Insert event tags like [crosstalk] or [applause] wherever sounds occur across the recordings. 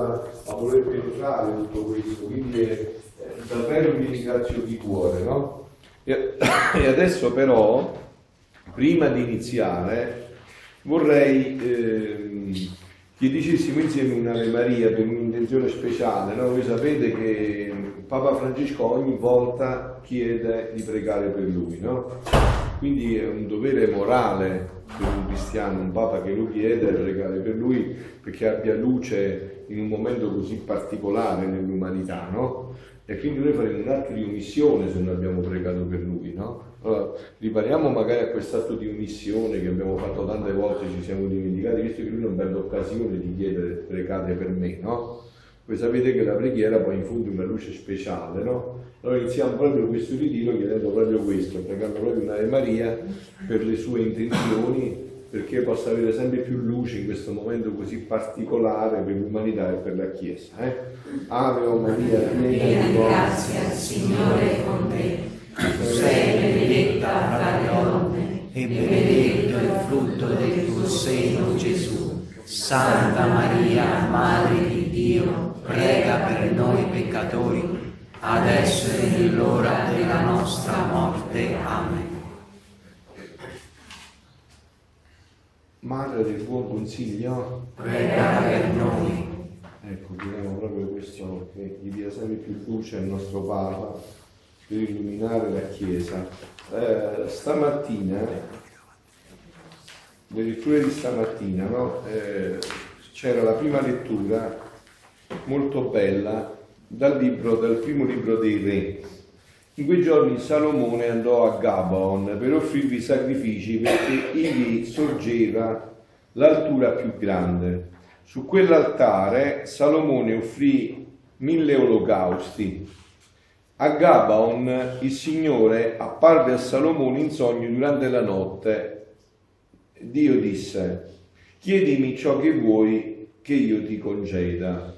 a voler penetrare tutto questo, quindi eh, davvero vi ringrazio di cuore, no? E, [coughs] e, adesso però, prima di iniziare, vorrei eh, che dicessimo insieme un'Ave Maria per un'intenzione speciale, no? Voi sapete che Papa Francesco ogni volta chiede di pregare per lui, no? Quindi è un dovere morale per un cristiano, un Papa che lo chiede, pregare per lui perché abbia luce in un momento così particolare nell'umanità, no? E quindi noi faremo un atto di omissione se non abbiamo pregato per lui, no? Allora, ripariamo magari a quest'atto di omissione che abbiamo fatto tante volte, ci siamo dimenticati, visto che lui non perde occasione di chiedere pregate per me, no? Voi sapete che la preghiera poi infonde una luce speciale, no? Allora iniziamo proprio questo ritiro chiedendo proprio questo, pregando proprio un'Ave Maria per le sue intenzioni, perché possa avere sempre più luce in questo momento così particolare per l'umanità e per la Chiesa. Eh? Ave o Maria, piena di grazia, Signore è con te. Tu sei benedetta fra le donne e benedetto il frutto del tuo seno, Gesù. Santa Maria, Madre di Dio, prega per noi peccatori, adesso e nell'ora della nostra morte. Amen. Madre del buon consiglio, prega per noi. Ecco, chiediamo proprio questo, che gli dia sempre più luce al nostro Papa per illuminare la Chiesa. Eh, stamattina, le letture di stamattina, no? eh, c'era la prima lettura molto bella dal, libro, dal primo libro dei re. In quei giorni Salomone andò a Gabaon per offrirvi sacrifici perché ivi sorgeva l'altura più grande. Su quell'altare Salomone offrì mille olocausti. A Gabaon il Signore apparve a Salomone in sogno durante la notte. Dio disse, chiedimi ciò che vuoi che io ti conceda.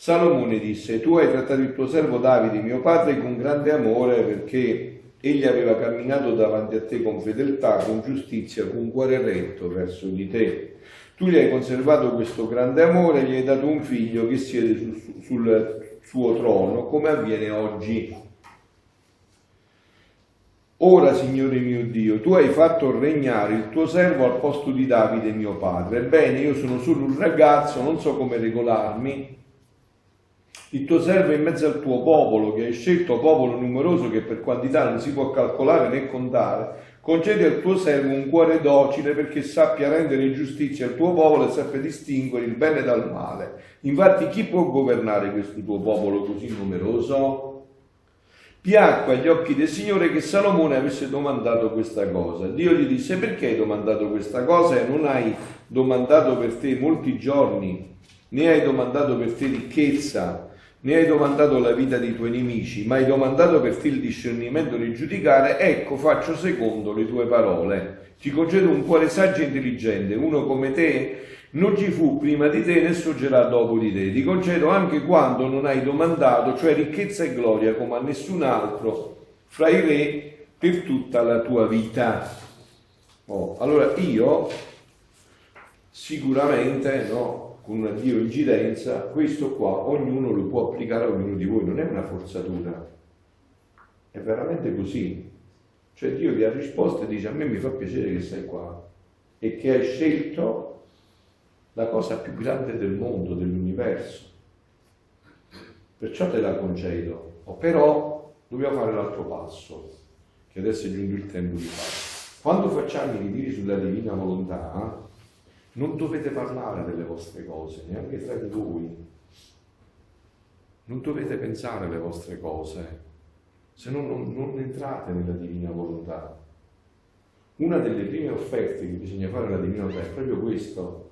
Salomone disse, tu hai trattato il tuo servo Davide, mio padre, con grande amore perché egli aveva camminato davanti a te con fedeltà, con giustizia, con cuore retto verso di te. Tu gli hai conservato questo grande amore, gli hai dato un figlio che siede sul, sul suo trono, come avviene oggi. Ora, Signore mio Dio, tu hai fatto regnare il tuo servo al posto di Davide, mio padre. Ebbene, io sono solo un ragazzo, non so come regolarmi il tuo servo in mezzo al tuo popolo, che hai scelto popolo numeroso che per quantità non si può calcolare né contare, concedi al tuo servo un cuore docile perché sappia rendere giustizia al tuo popolo e sappia distinguere il bene dal male. Infatti chi può governare questo tuo popolo così numeroso? Piacque agli occhi del Signore che Salomone avesse domandato questa cosa. Dio gli disse perché hai domandato questa cosa e non hai domandato per te molti giorni, né hai domandato per te ricchezza ne hai domandato la vita dei tuoi nemici, ma hai domandato per te il discernimento di giudicare, ecco faccio secondo le tue parole. Ti concedo un cuore saggio e intelligente, uno come te non ci fu prima di te né sorgerà dopo di te. Ti concedo anche quando non hai domandato, cioè ricchezza e gloria come a nessun altro fra i re per tutta la tua vita. Oh, allora io sicuramente no, con una Dio incidenza, questo qua ognuno lo può applicare a ognuno di voi, non è una forzatura, è veramente così. Cioè Dio vi ha risposto e dice a me mi fa piacere che sei qua e che hai scelto la cosa più grande del mondo, dell'universo. Perciò te la concedo. Oh, però dobbiamo fare l'altro passo, che adesso è giunto il tempo di fare. Quando facciamo i ritiri sulla divina volontà, non dovete parlare delle vostre cose, neanche tra di voi. Non dovete pensare alle vostre cose, se no non, non entrate nella divina volontà. Una delle prime offerte che bisogna fare alla divina volontà è proprio questo,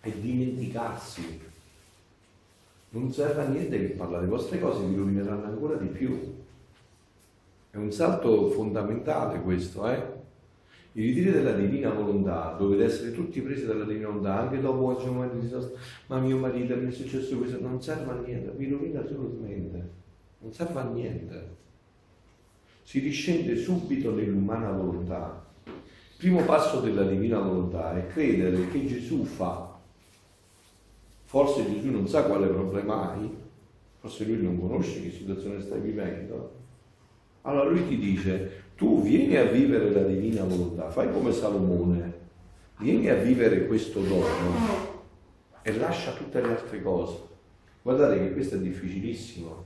è dimenticarsi. Non serve a niente che parlare, le vostre cose vi rovineranno ancora di più. È un salto fondamentale questo, eh? I ritiri della divina volontà, dovete essere tutti presi dalla divina volontà, anche dopo oggi un momento di disastro, ma mio marito mi è successo questo, non serve a niente, vi rovina solo mente, non serve a niente. Si riscende subito nell'umana volontà. Il primo passo della divina volontà è credere che Gesù fa forse Gesù non sa quale problema hai, forse lui non conosce che situazione stai vivendo. Allora lui ti dice, tu vieni a vivere la divina volontà, fai come Salomone, vieni a vivere questo dono e lascia tutte le altre cose. Guardate che questo è difficilissimo,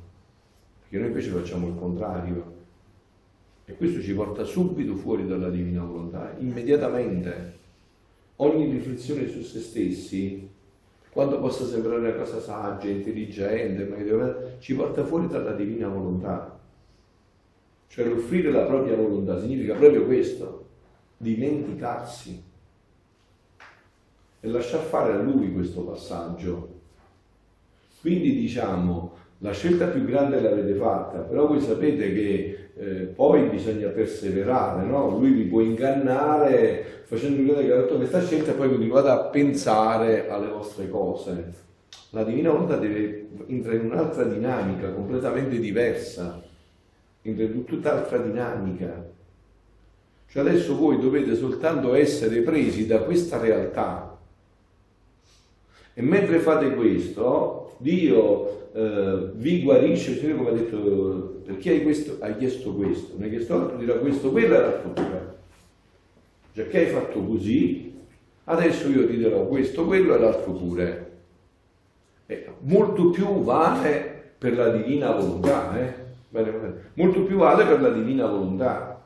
perché noi invece facciamo il contrario. E questo ci porta subito fuori dalla divina volontà, immediatamente. Ogni riflessione su se stessi, quando possa sembrare una cosa saggia, intelligente, ci porta fuori dalla divina volontà. Cioè l'offrire la propria volontà significa proprio questo, dimenticarsi e lasciar fare a lui questo passaggio. Quindi diciamo, la scelta più grande l'avete fatta, però voi sapete che eh, poi bisogna perseverare, no? Lui vi può ingannare facendo credere che ha fatto questa scelta e poi continuate a pensare alle vostre cose. La divina volontà deve entrare in un'altra dinamica completamente diversa, entra in tutt'altra dinamica. Cioè adesso voi dovete soltanto essere presi da questa realtà e mentre fate questo, Dio eh, vi guarisce, Signore come ha detto, perché hai, questo, hai chiesto questo? Non hai chiesto altro, dirà questo, quello era l'altro pure. Già che hai fatto così, adesso io ti darò questo, quello e l'altro pure. Eh, molto più vale per la divina volontà, eh? Molto più vale per la divina volontà.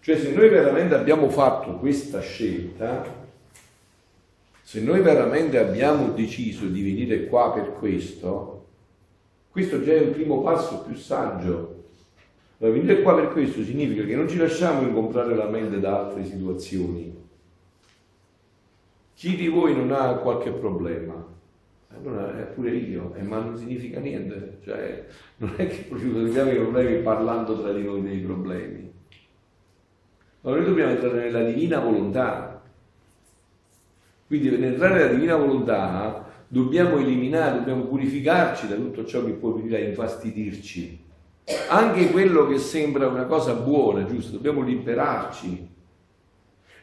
Cioè se noi veramente abbiamo fatto questa scelta, se noi veramente abbiamo deciso di venire qua per questo, questo già è un primo passo più saggio. Allora, venire qua per questo significa che non ci lasciamo ingombrare la mente da altre situazioni. Chi di voi non ha qualche problema? Allora è pure io, eh, ma non significa niente, cioè non è che risolviamo i problemi parlando tra di noi dei problemi. Allora noi dobbiamo entrare nella divina volontà, quindi per entrare nella divina volontà dobbiamo eliminare, dobbiamo purificarci da tutto ciò che può venire a infastidirci. Anche quello che sembra una cosa buona, giusto? Dobbiamo liberarci.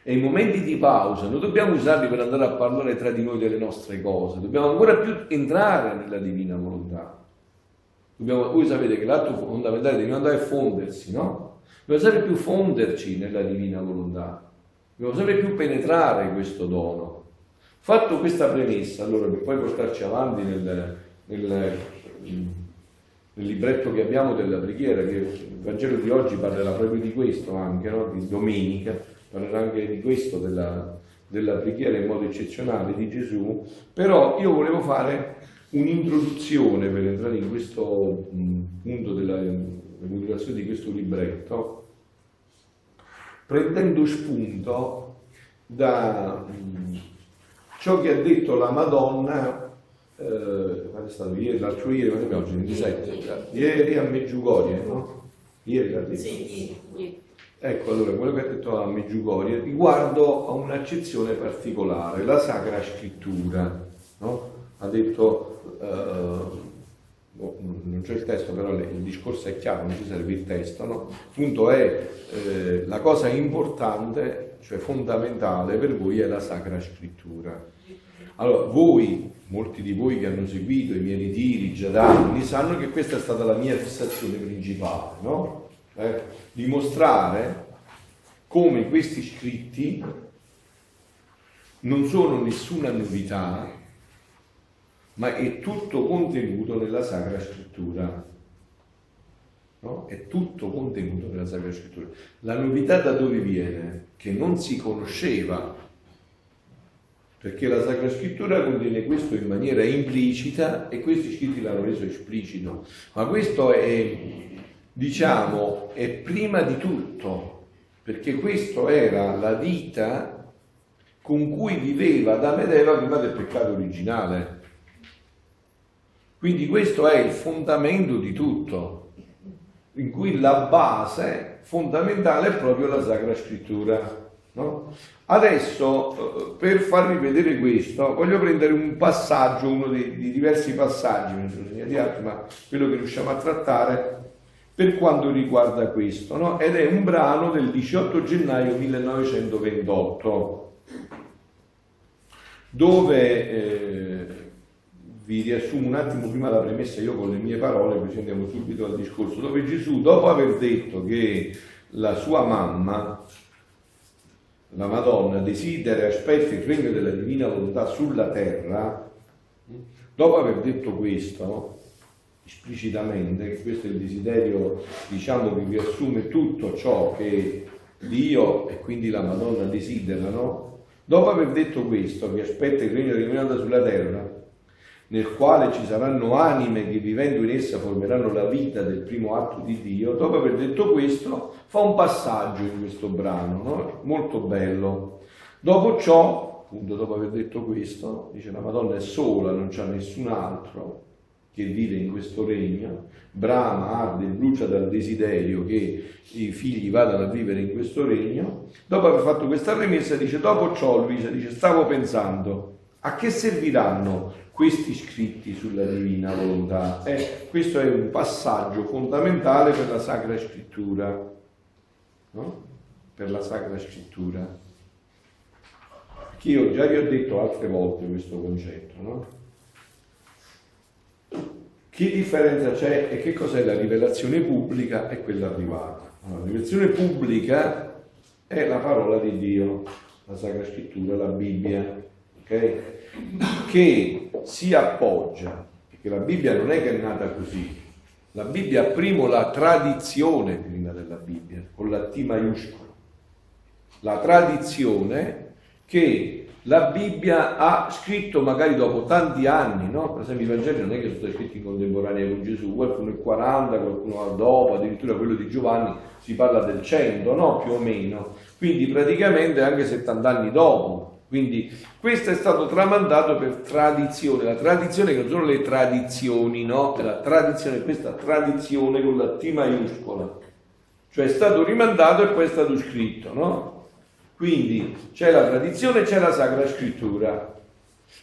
E i momenti di pausa non dobbiamo usarli per andare a parlare tra di noi delle nostre cose, dobbiamo ancora più entrare nella divina volontà. Dobbiamo, voi sapete che l'atto fondamentale di andare a fondersi, no? Dobbiamo sempre più fonderci nella divina volontà, dobbiamo sempre più penetrare questo dono. Fatto questa premessa, allora per poi portarci avanti nel, nel, nel, libretto che abbiamo della preghiera, che il Vangelo di oggi parlerà proprio di questo anche, no? di domenica, parlerà anche di questo della, della preghiera in modo eccezionale di Gesù, però io volevo fare un'introduzione per entrare in questo punto della comunicazione di questo libretto, prendendo spunto da ciò che ha detto la Madonna, eh, quando è stato ieri, l'altro ieri, quando abbiamo oggi 27, ieri a Meggiugorie, no? Ieri l'ha detto. Sì, ieri. Ecco allora quello che ha detto a Meggiugorie riguardo a un'accezione particolare, la Sacra Scrittura. No? Ha detto, eh, boh, non c'è il testo, però il discorso è chiaro, non ci serve il testo. No? Il punto è eh, la cosa importante, cioè fondamentale per voi è la Sacra Scrittura. Allora, voi, molti di voi che hanno seguito i miei ritiri già da anni, sanno che questa è stata la mia fissazione principale, no? Eh, dimostrare come questi scritti non sono nessuna novità, ma è tutto contenuto nella Sacra Scrittura. No? È tutto contenuto nella Sacra Scrittura. La novità da dove viene? Che non si conosceva perché la Sacra Scrittura contiene questo in maniera implicita e questi scritti l'hanno reso esplicito. Ma questo è, diciamo, è prima di tutto, perché questo era la vita con cui viveva Adamo ed Eva prima del peccato originale. Quindi questo è il fondamento di tutto, in cui la base fondamentale è proprio la Sacra Scrittura. No? Adesso, eh, per farvi vedere questo, voglio prendere un passaggio, uno dei, dei diversi passaggi, ma quello che riusciamo a trattare per quanto riguarda questo, no? ed è un brano del 18 gennaio 1928. dove eh, vi riassumo un attimo prima la premessa io con le mie parole, così andiamo subito al discorso, dove Gesù, dopo aver detto che la sua mamma, la Madonna, desidera e aspetta il regno della divina volontà sulla terra, dopo aver detto questo, esplicitamente, questo è il desiderio, diciamo, che riassume tutto ciò che Dio e quindi la Madonna desiderano, dopo aver detto questo, che aspetta il regno volontà sulla terra, nel quale ci saranno anime che vivendo in essa formeranno la vita del primo atto di Dio, dopo aver detto questo fa un passaggio in questo brano, no? molto bello. Dopo ciò, appunto dopo aver detto questo, dice la Madonna è sola, non c'è nessun altro che vive in questo regno, brama, arde, brucia dal desiderio che i figli vadano a vivere in questo regno. Dopo aver fatto questa premessa dice, dopo ciò Luisa dice, stavo pensando, a che serviranno questi scritti sulla divina volontà. Eh, questo è un passaggio fondamentale per la Sacra Scrittura. No? Per la Sacra Scrittura. Che io già vi ho detto altre volte questo concetto, no? Che differenza c'è e che cos'è la rivelazione pubblica e quella privata? Allora, la rivelazione pubblica è la parola di Dio, la Sacra Scrittura, la Bibbia, ok? che si appoggia, perché la Bibbia non è che è nata così, la Bibbia primo la tradizione prima della Bibbia, con la T maiuscola, la tradizione che la Bibbia ha scritto magari dopo tanti anni, no? per esempio i Vangeli non è che sono stati scritti in contemporanea con Gesù, qualcuno è 40, qualcuno dopo, addirittura quello di Giovanni si parla del 100, no? più o meno, quindi praticamente anche 70 anni dopo. Quindi questo è stato tramandato per tradizione, la tradizione che non sono le tradizioni, no? La tradizione, questa tradizione con la T maiuscola, cioè è stato rimandato e poi è stato scritto, no? Quindi c'è la tradizione e c'è la Sacra Scrittura.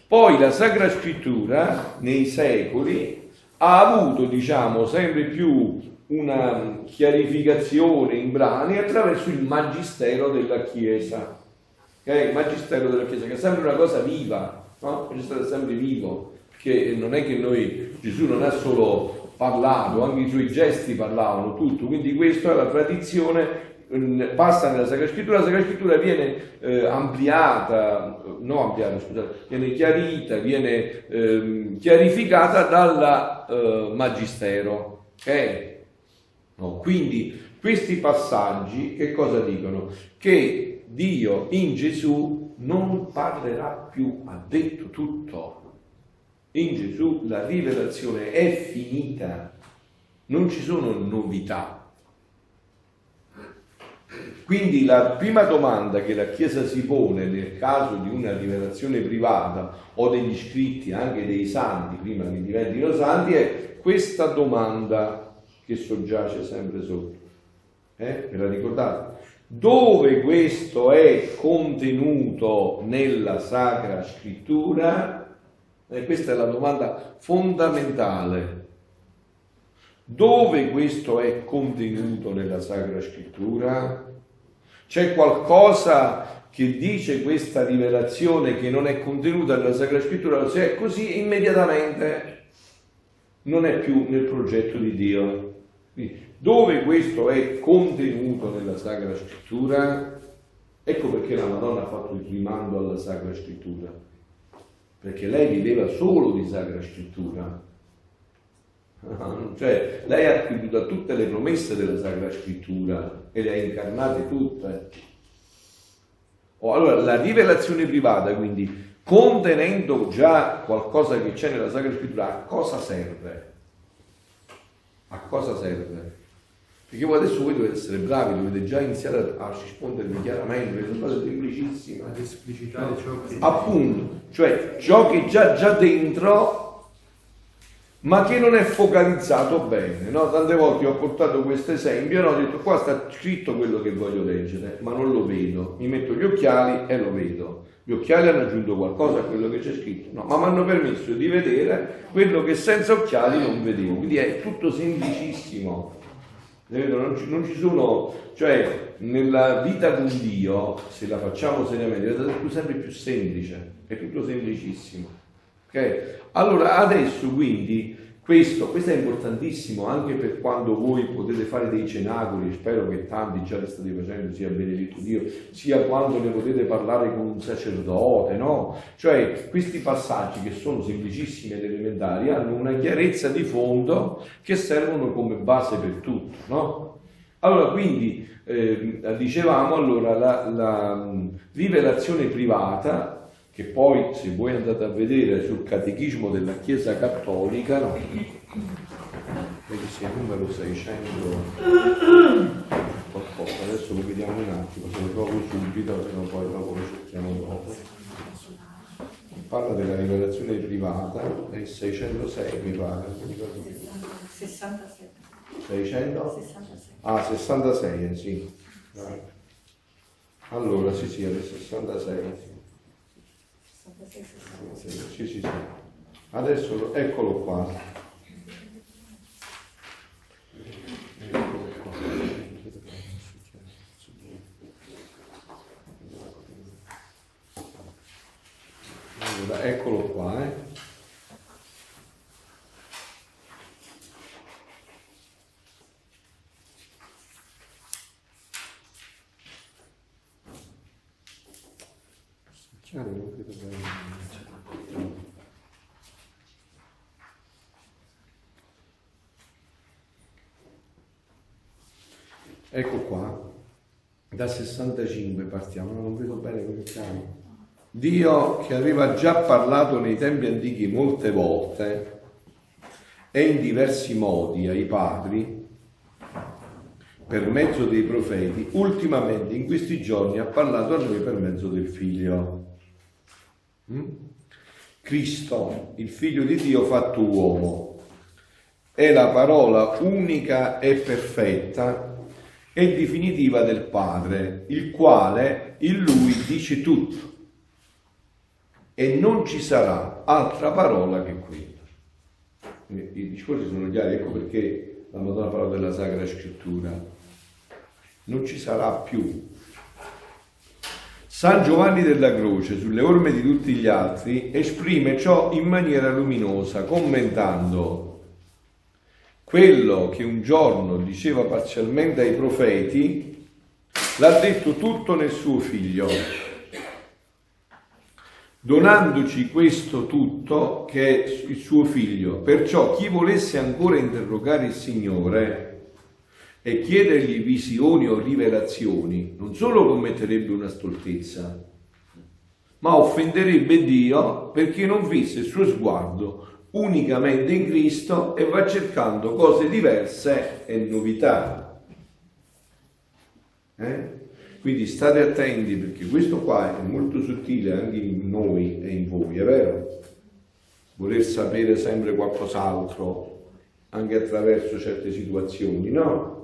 Poi la Sacra Scrittura nei secoli ha avuto, diciamo, sempre più una chiarificazione in brani attraverso il magistero della Chiesa è il magistero della Chiesa, che è sempre una cosa viva, no? Il magistero è sempre vivo, perché non è che noi, Gesù non ha solo parlato, anche i suoi gesti parlavano, tutto, quindi questa è la tradizione passa nella Sacra Scrittura, la Sacra Scrittura viene eh, ampliata, no ampliata, scusate, viene chiarita, viene eh, chiarificata dal eh, Magistero. Okay? No, quindi questi passaggi che cosa dicono? Che Dio in Gesù non parlerà più, ha detto tutto. In Gesù la rivelazione è finita, non ci sono novità. Quindi la prima domanda che la Chiesa si pone nel caso di una rivelazione privata o degli scritti anche dei santi, prima che diventino santi, è questa domanda che soggiace sempre sotto. Eh? Ve la ricordate? Dove questo è contenuto nella Sacra Scrittura? E questa è la domanda fondamentale. Dove questo è contenuto nella Sacra Scrittura? C'è qualcosa che dice questa rivelazione che non è contenuta nella Sacra Scrittura? Se è così, immediatamente non è più nel progetto di Dio. Dove questo è contenuto nella Sacra Scrittura, ecco perché la Madonna ha fatto il rimando alla Sacra Scrittura, perché lei viveva solo di Sacra Scrittura. [laughs] Cioè, lei ha creduto a tutte le promesse della Sacra Scrittura e le ha incarnate tutte. Oh, allora, la rivelazione privata, quindi, contenendo già qualcosa che c'è nella Sacra Scrittura, a cosa serve? A cosa serve? Perché voi adesso voi dovete essere bravi, dovete già iniziare a rispondermi chiaramente, sono cose semplicissime. Ad esplicitare ciò che... Appunto, cioè ciò che già, già dentro, ma che non è focalizzato bene. No? Tante volte ho portato questo esempio, no? ho detto qua sta scritto quello che voglio leggere, ma non lo vedo. Mi metto gli occhiali e lo vedo. Gli occhiali hanno aggiunto qualcosa a quello che c'è scritto, no, ma mi hanno permesso di vedere quello che senza occhiali non vedevo. Quindi è tutto semplicissimo Non ci, non ci, sono, cioè nella vita con Dio, se la facciamo seriamente, è sempre più semplice, è tutto semplicissimo. Okay? Allora adesso quindi questo, questo, è importantissimo anche per quando voi potete fare dei cenacoli, spero che tanti già li state facendo, sia benedetto Dio, sia quando ne potete parlare con un sacerdote, no? Cioè questi passaggi che sono semplicissimi ed elementari hanno una chiarezza di fondo che servono come base per tutto, no? Allora quindi eh, dicevamo allora la, la rivelazione privata che poi se voi andate a vedere sul catechismo della Chiesa Cattolica, no, vedi se il numero 600 adesso lo vediamo un attimo, se lo trovo subito, se no poi dopo lo cerchiamo dopo. Parla della rivelazione privata, è il 606 mi pare. 67. 600? 66. Ah, 66, sì. Allora, sì, sì, è il 66. Sì, sì, sì. Adesso eccolo qua. Allora, eccolo qua, eh. Chiaro, non credo bene. Ecco qua, da 65 partiamo, non vedo bene come chiamo. Dio che aveva già parlato nei tempi antichi molte volte e in diversi modi ai padri per mezzo dei profeti, ultimamente in questi giorni ha parlato a noi per mezzo del figlio. Mm? Cristo, il figlio di Dio fatto uomo, è la parola unica e perfetta e definitiva del Padre, il quale in lui dice tutto. E non ci sarà altra parola che quella. I discorsi sono chiari, ecco perché la Madonna parla della Sacra Scrittura. Non ci sarà più San Giovanni della Croce, sulle orme di tutti gli altri, esprime ciò in maniera luminosa, commentando quello che un giorno diceva parzialmente ai profeti, l'ha detto tutto nel suo figlio, donandoci questo tutto che è il suo figlio. Perciò chi volesse ancora interrogare il Signore, e chiedergli visioni o rivelazioni non solo commetterebbe una stoltezza, ma offenderebbe Dio perché non fisse il suo sguardo unicamente in Cristo e va cercando cose diverse e novità. Eh? Quindi state attenti perché questo qua è molto sottile anche in noi e in voi, è vero? Voler sapere sempre qualcos'altro anche attraverso certe situazioni, no?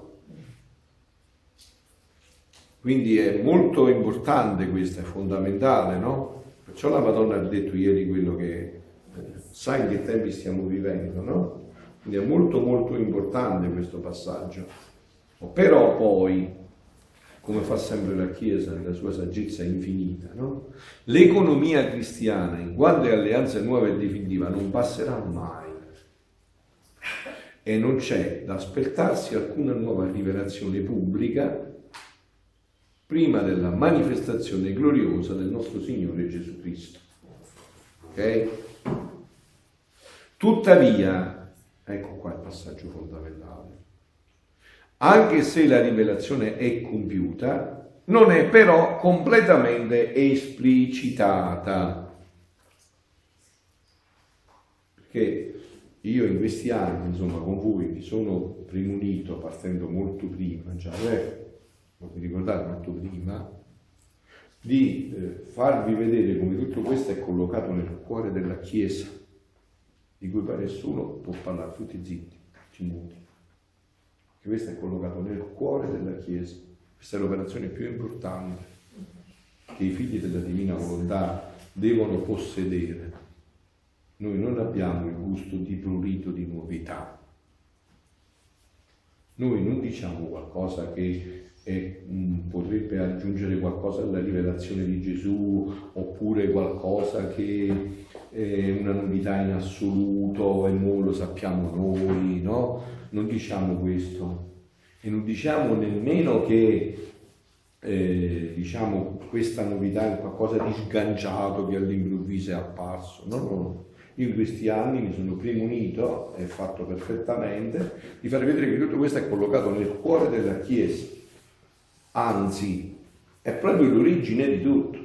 Quindi è molto importante questo, è fondamentale, no? Perciò la Madonna ha detto ieri quello che sa in che tempi stiamo vivendo, no? Quindi è molto molto importante questo passaggio. Però poi, come fa sempre la Chiesa nella sua saggezza infinita, no? l'economia cristiana, in quanto è alleanza nuova e definitiva, non passerà mai. E non c'è da aspettarsi alcuna nuova rivelazione pubblica prima della manifestazione gloriosa del nostro Signore Gesù Cristo. Ok? Tuttavia, ecco qua il passaggio fondamentale, anche se la rivelazione è compiuta, non è però completamente esplicitata. Perché io in questi anni, insomma, con voi mi sono premunito partendo molto prima, già, eh, vi ricordate molto prima, di eh, farvi vedere come tutto questo è collocato nel cuore della Chiesa, di cui poi nessuno può parlare, tutti zitti, ci muti. Che questo è collocato nel cuore della Chiesa. Questa è l'operazione più importante che i figli della divina volontà devono possedere. Noi non abbiamo il gusto di prurito di novità, Noi non diciamo qualcosa che è, mh, mm, potrebbe aggiungere qualcosa alla rivelazione di Gesù oppure qualcosa che è una novità in assoluto e noi lo sappiamo noi, no? Non diciamo questo e non diciamo nemmeno che eh, diciamo questa novità è qualcosa di sganciato che all'improvviso è apparso, no, no, no. Io in questi anni mi sono premunito, e fatto perfettamente, di far vedere che tutto questo è collocato nel cuore della Chiesa anzi è proprio l'origine di tutto.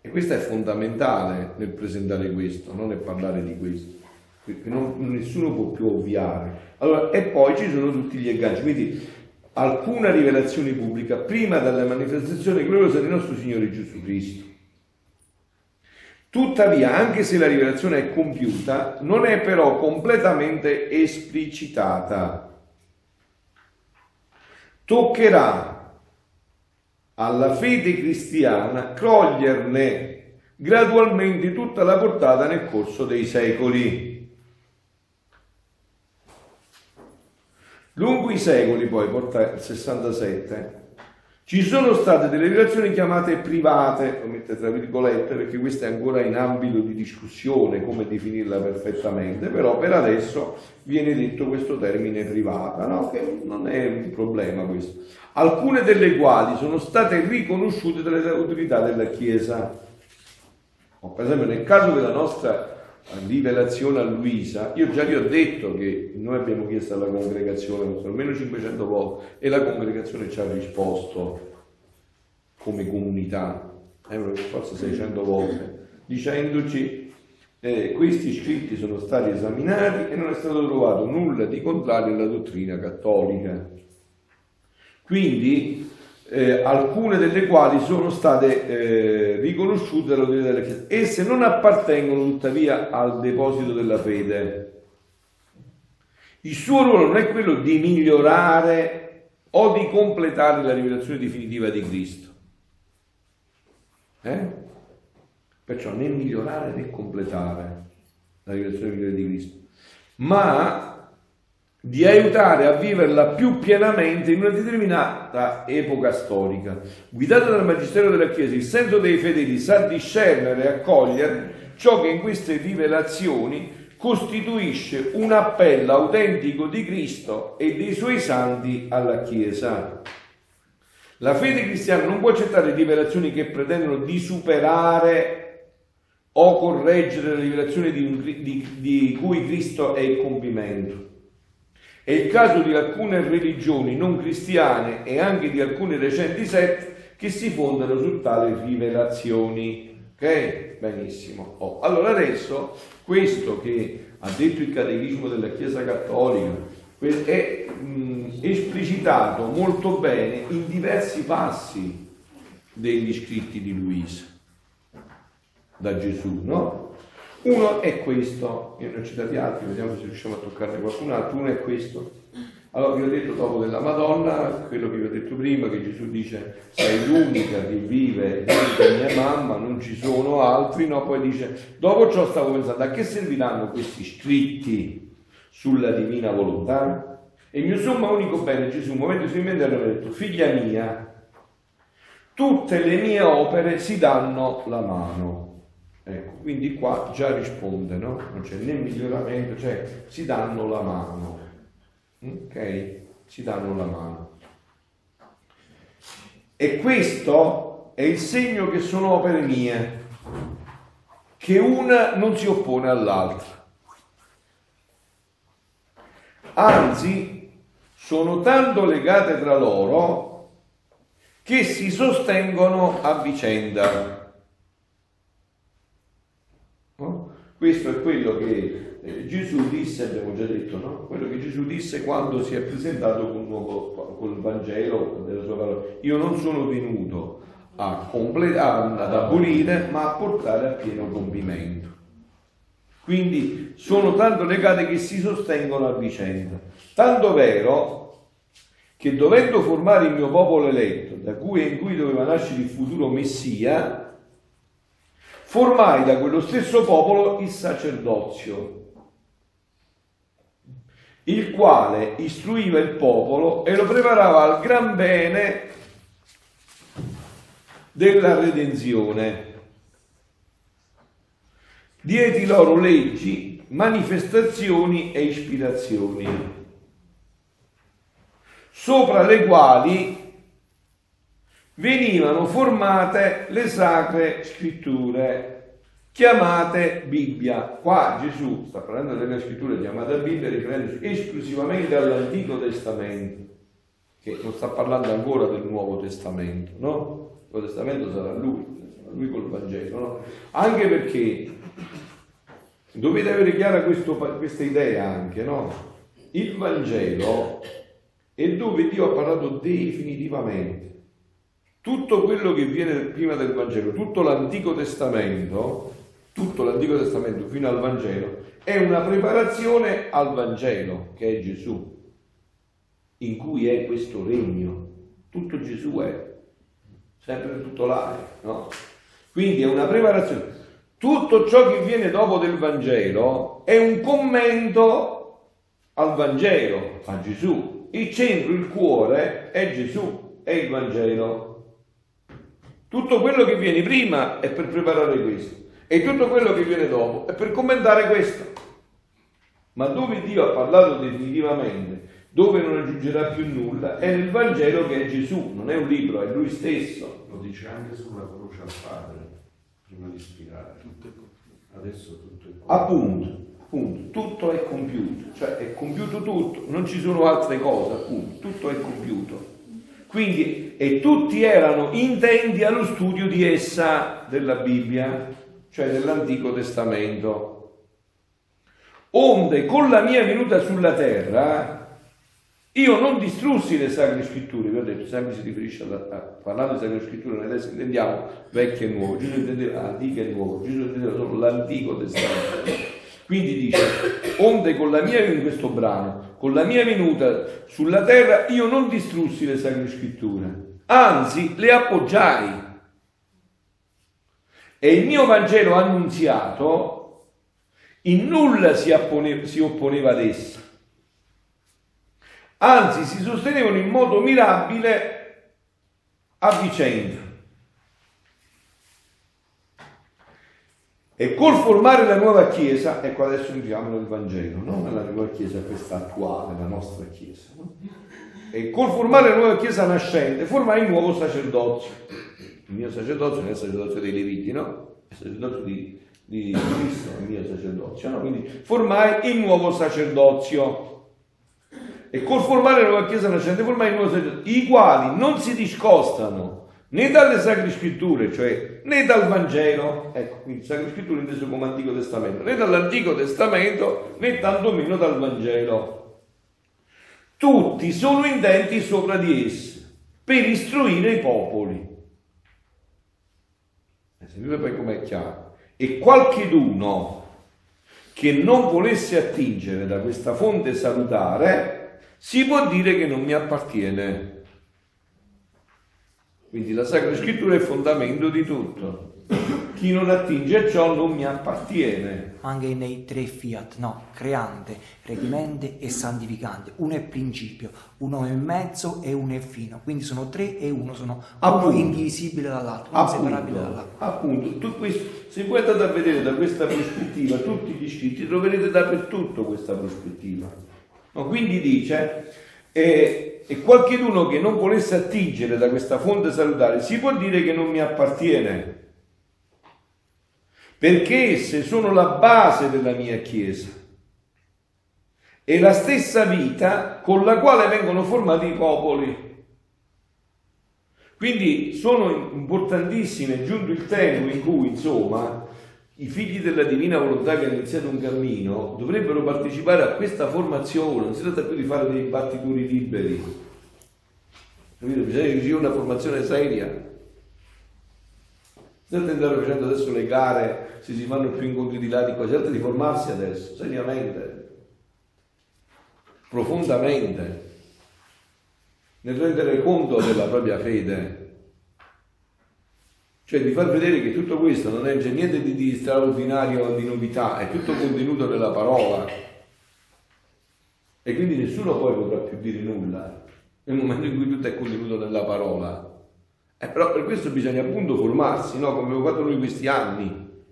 E questo è fondamentale nel presentare questo, non nel parlare di questo. Non, nessuno può più ovviare. Allora, e poi ci sono tutti gli agganci. Quindi alcuna rivelazione pubblica prima della manifestazione gloriosa del nostro Signore Gesù Cristo. Tuttavia, anche se la rivelazione è compiuta, non è però completamente esplicitata toccherà alla fede cristiana coglierne gradualmente tutta la portata nel corso dei secoli. Lungo i secoli, poi, porta il 67, ci sono state delle relazioni chiamate private, lo mette tra virgolette perché questa è ancora in ambito di discussione come definirla perfettamente, però per adesso viene detto questo termine privata, no? che non è un problema questo. Alcune delle quali sono state riconosciute dalle autorità della Chiesa. Per esempio nel caso della nostra rivelazione a Luisa, io già vi ho detto che noi abbiamo chiesto alla congregazione almeno 500 volte e la congregazione ci ha risposto come comunità, eh, forse 600 volte, dicendoci eh, questi scritti sono stati esaminati e non è stato trovato nulla di contrario alla dottrina cattolica. Quindi eh, alcune delle quali sono state eh, riconosciute dall'autorità della Chiesa. Esse non appartengono tuttavia al deposito della fede. Il suo ruolo non è quello di migliorare o di completare la rivelazione definitiva di Cristo. Eh? Perciò né migliorare né completare la rivelazione definitiva di Cristo, ma di aiutare a viverla più pienamente in una determinata epoca storica. Guidato dal Magistero della Chiesa, il senso dei fedeli sa discernere e accogliere ciò che in queste rivelazioni costituisce un appello autentico di Cristo e dei suoi santi alla Chiesa. La fede cristiana non può accettare rivelazioni che pretendono di superare o correggere la rivelazione di, di, di cui Cristo è il compimento. È il caso di alcune religioni non cristiane e anche di alcune recenti sette che si fondano su tali rivelazioni. Ok? Benissimo. Oh. Allora adesso questo che ha detto il Catechismo della Chiesa Cattolica è mh, esplicitato molto bene in diversi passi degli scritti di Luisa da Gesù, no? Uno è questo, io ne ho citati altri, vediamo se riusciamo a toccarne qualcun altro. Uno è questo. Allora vi ho detto dopo della Madonna, quello che vi ho detto prima, che Gesù dice sei l'unica che vive dentro mia mamma, non ci sono altri, no? Poi dice, dopo ciò stavo pensando, a che serviranno questi scritti sulla divina volontà? E il mio sommo unico bene, Gesù, muovendosi in mente, ha detto, figlia mia, tutte le mie opere si danno la mano. Ecco, quindi qua già risponde, no? Non c'è né miglioramento, cioè si danno la mano. Ok? Si danno la mano. E questo è il segno che sono opere mie, che una non si oppone all'altra. Anzi, sono tanto legate tra loro che si sostengono a vicenda. Questo è quello che eh, Gesù disse, abbiamo già detto, no? quello che Gesù disse quando si è presentato con, nuovo, con il Vangelo della sua parola. Io non sono venuto a completare, ad abolire, ma a portare a pieno compimento. Quindi sono tanto legate che si sostengono a vicenda. Tanto vero che dovendo formare il mio popolo eletto, da cui e in cui doveva nascere il futuro Messia, formai da quello stesso popolo il sacerdozio. il quale istruiva il popolo e lo preparava al gran bene della redenzione. Diedi loro leggi, manifestazioni e ispirazioni, sopra le quali venivano formate le sacre scritture chiamate Bibbia. Qua Gesù sta parlando delle scritture chiamate Bibbia riferendosi esclusivamente all'Antico Testamento, che non sta parlando ancora del Nuovo Testamento, no? Il Nuovo Testamento sarà lui, lui col Vangelo, no? Anche perché dovete avere chiara questo, questa idea anche, no? Il Vangelo è dove Dio ha parlato definitivamente. Tutto quello che viene prima del Vangelo, tutto l'Antico Testamento, tutto l'Antico Testamento fino al Vangelo, è una preparazione al Vangelo, che è Gesù, in cui è questo regno. Tutto Gesù è, sempre tutto là, no? Quindi è una preparazione. Tutto ciò che viene dopo del Vangelo è un commento al Vangelo, a Gesù. Il centro, il cuore è Gesù, è il Vangelo. Tutto quello che viene prima è per preparare questo. E tutto quello che viene dopo è per commentare questo. Ma dove Dio ha parlato definitivamente, dove non aggiungerà più nulla, è nel Vangelo che è Gesù, non è un libro, è Lui stesso. Lo dice anche sulla croce al Padre, prima di ispirare. Adesso tutto è compiuto. Appunto, appunto, tutto è compiuto, cioè è compiuto tutto, non ci sono altre cose, appunto, tutto è compiuto. Quindi, e tutti erano intenti allo studio di essa, della Bibbia, cioè dell'Antico Testamento. Onde con la mia venuta sulla terra io non distrussi le sacre scritture, vi ho detto, sempre si riferisce alla, a, parlando di sacre scritture, noi adesso intendiamo vecchio e nuovo, Gesù intendeva antico e nuovo, Gesù intendeva solo l'Antico Testamento. Quindi dice, onde con la mia in questo brano, con la mia venuta sulla terra io non distrussi le sacre scritture, anzi le appoggiai e il mio Vangelo annunziato in nulla si, opponeva, si opponeva ad essa, anzi si sostenevano in modo mirabile a vicenda. E col formare la nuova Chiesa, ecco adesso entriamo nel Vangelo, non nella nuova Chiesa questa attuale, la nostra Chiesa, no? e col formare la nuova Chiesa nascente formai il nuovo sacerdozio il mio sacerdozio non è il sacerdozio dei Leviti, no? Il sacerdozio di, di Cristo, il mio sacerdozio, no? Quindi formai il nuovo sacerdozio. E col formare la nuova Chiesa nascente formai il nuovo sacerdozio, i quali non si discostano né dalle Sacre Scritture, cioè né dal Vangelo, ecco, quindi Sacre Scritture inteso come Antico Testamento, né dall'Antico Testamento né tantomeno dal Vangelo. Tutti sono intenti sopra di esse per istruire i popoli Sentite poi com'è chiaro. E qualcheduno che non volesse attingere da questa fonte salutare, si può dire che non mi appartiene. Quindi la Sacra Scrittura è il fondamento di tutto chi non attinge a ciò non mi appartiene. Anche nei tre fiat, no, creante, redimente e santificante. Uno è principio, uno è mezzo e uno è fino. Quindi sono tre e uno sono appunto, uno indivisibile dall'altro, non separabile dall'altro. Appunto, questo, se voi andate a vedere da questa prospettiva tutti gli scritti, troverete dappertutto questa prospettiva. No, quindi dice, eh, e qualcheduno che non volesse attingere da questa fonte salutare si può dire che non mi appartiene perché esse sono la base della mia Chiesa e la stessa vita con la quale vengono formati i popoli. Quindi sono importantissime, giunto il tempo in cui, insomma, i figli della divina volontà che hanno iniziato un cammino dovrebbero partecipare a questa formazione, non si tratta più di fare dei battituri liberi. Capito? Bisogna che ci sia una formazione seria Certo andare facendo adesso le gare, se si fanno più incontri di là di qua, certo di formarsi adesso, seriamente, profondamente, nel rendere conto della propria fede. Cioè di far vedere che tutto questo non è, c'è niente di, di straordinario, di novità, è tutto contenuto nella parola. E quindi nessuno poi potrà più dire nulla nel momento in cui tutto è contenuto nella parola. Eh, però per questo bisogna appunto formarsi, no? come abbiamo fatto noi questi anni,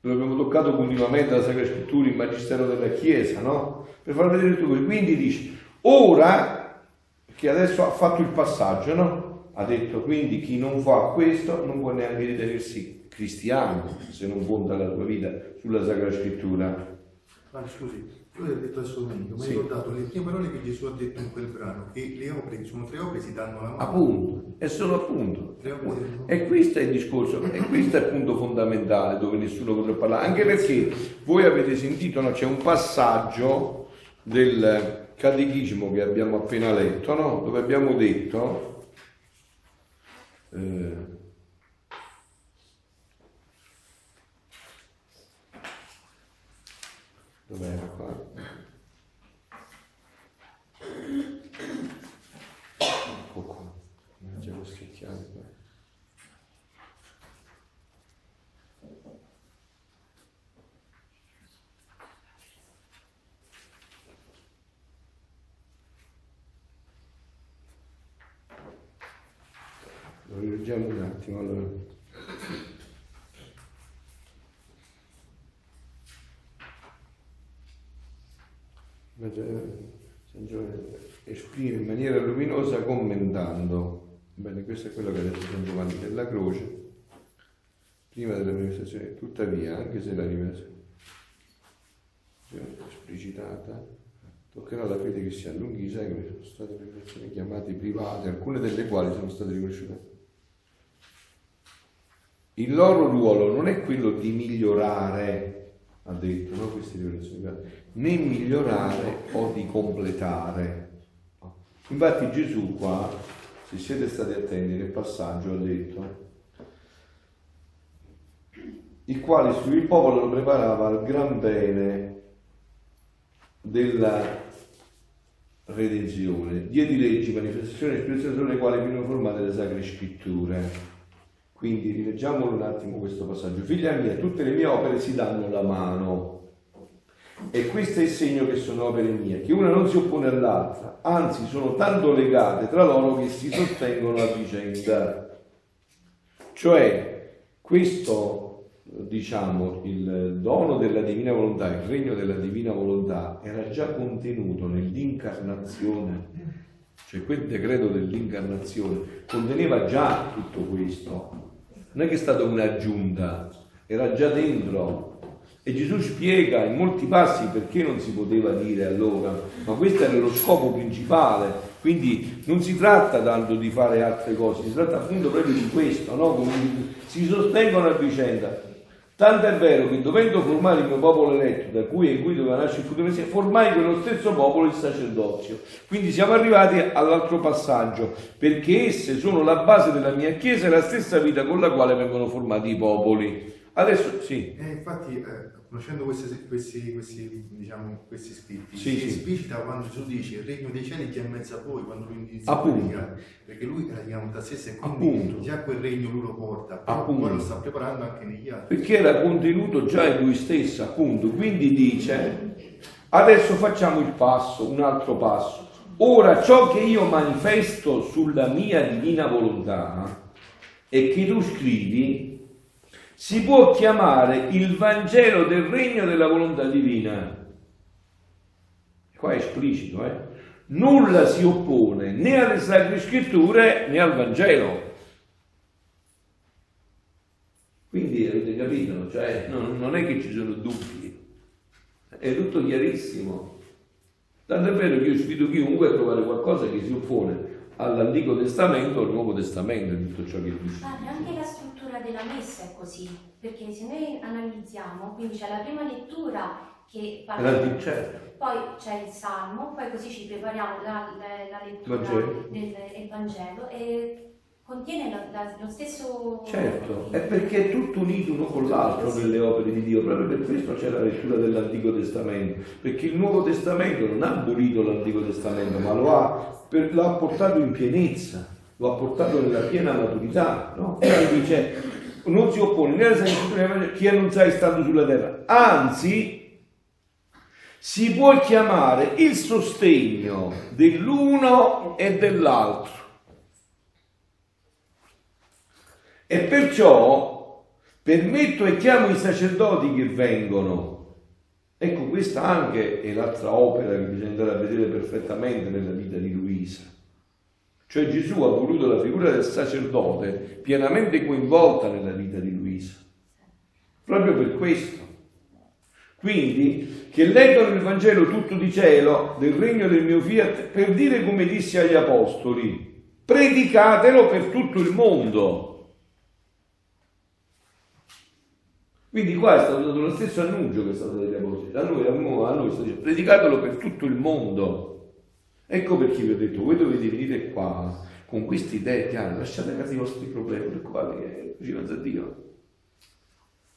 dove abbiamo toccato continuamente la Sacra Scrittura, il Magistero della Chiesa, no? per far vedere tutto questo. Quindi dice, ora, che adesso ha fatto il passaggio, no? Ha detto quindi chi non fa questo non può neanche ritenersi cristiano se non fonda la sua vita sulla Sacra Scrittura. Ma scusi, tu hai detto adesso domenica, mi hai ricordato le prime parole che Gesù ha detto in quel brano, che le opere, che sono tre opere, si danno la mano. Appunto, è solo appunto. E questo è il discorso, e questo è il punto fondamentale dove nessuno potrà parlare, anche perché voi avete sentito, no, c'è un passaggio del catechismo che abbiamo appena letto, no? dove abbiamo detto... Eh, Dov'era qua? Ecco qua, già scricchiare qua. Lo rileggiamo un attimo allora. San Giovanni esprime in maniera luminosa commentando. Bene, questo è quello che ha detto San Giovanni della Croce prima della manifestazione. Tuttavia, anche se la rivelazione esplicitata toccherà la fede allunghi, sai che sono state rivelazioni chiamate private, alcune delle quali sono state riconosciute. Il loro ruolo non è quello di migliorare ha detto, no? né migliorare o di completare. Infatti Gesù qua, se siete stati attenti nel passaggio, ha detto, il quale il popolo lo preparava al gran bene della redenzione, diedi leggi, manifestazioni e espressioni sulle quali venivano formate le sacre scritture quindi rileggiamolo un attimo questo passaggio. Figlia mia, tutte le mie opere si danno la mano. E questo è il segno che sono opere mie, che una non si oppone all'altra, anzi sono tanto legate tra loro che si sostengono a vicenda. Cioè, questo, diciamo, il dono della divina volontà, il regno della divina volontà, era già contenuto nell'incarnazione, cioè quel decreto dell'incarnazione conteneva già tutto questo non è che è stata un'aggiunta, era già dentro. E Gesù spiega in molti passi perché non si poteva dire allora, ma questo era lo scopo principale. Quindi non si tratta tanto di fare altre cose, si tratta appunto proprio di questo, no? si sostengono a vicenda. Tanto è vero che dovendo formare il mio popolo eletto, da cui e in cui doveva nascere il futuro Messia, formai quello stesso popolo il sacerdozio. Quindi siamo arrivati all'altro passaggio, perché esse sono la base della mia Chiesa e la stessa vita con la quale vengono formati i popoli. Adesso sì. Eh, infatti, eh, conoscendo questi, questi, questi, diciamo, questi scritti, sì, si sì. esplicita quando Gesù dice il regno dei cieli è già in mezzo a voi, quando lui inizia Appunto. perché lui di volontà stessa e quindi Appunto. già quel regno lui lo porta, Appunto. poi lo sta preparando anche negli altri. Perché era contenuto già in lui stesso, appunto. Quindi dice, adesso facciamo il passo, un altro passo. Ora ciò che io manifesto sulla mia divina volontà e che tu scrivi si può chiamare il Vangelo del regno della volontà divina. Qua è esplicito, eh? Nulla si oppone né alle sacre scritture né al Vangelo. Quindi avete capito? Cioè, non, non è che ci sono dubbi, è tutto chiarissimo. Tanto è vero che io sfido chiunque a trovare qualcosa che si oppone all'Antico Testamento o al Nuovo Testamento di tutto ciò che tu Padre, anche la struttura della messa è così, perché se noi analizziamo, quindi c'è la prima lettura che parla certo. poi c'è il Salmo, poi così ci prepariamo la, la- la lettura Vangelo. del del Vangelo e contiene la- la- lo stesso... Certo, è perché è tutto unito uno con l'altro nelle opere di Dio, proprio per questo c'è la lettura dell'Antico Testamento, perché il Nuovo Testamento non ha abolito l'Antico Testamento, ma lo ha, per- l'ha portato in pienezza, lo ha portato nella piena maturità, no? E quindi dice, non si oppone né alla Scrittura né chi non sai stando sulla terra, anzi, si può chiamare il sostegno dell'uno e dell'altro. E perciò permetto e chiamo i sacerdoti che vengono. Ecco, questa anche è l'altra opera che bisogna andare a vedere perfettamente nella vita di Luisa. Cioè Gesù ha voluto la figura del sacerdote pienamente coinvolta nella vita di Luisa. Proprio per questo. Quindi, che leggono il Vangelo tutto di cielo, del regno del mio fiat, per dire come disse agli apostoli, predicatelo per tutto il mondo. Quindi qua è stato dato lo stesso annuncio che è stato apostoli. A noi, a noi, a sta dicendo, predicatelo per tutto il mondo. Ecco perché vi ho detto, voi dovete venire qua con queste idee chiare, lasciate a casa i vostri problemi, preoccupate che ci pensa Dio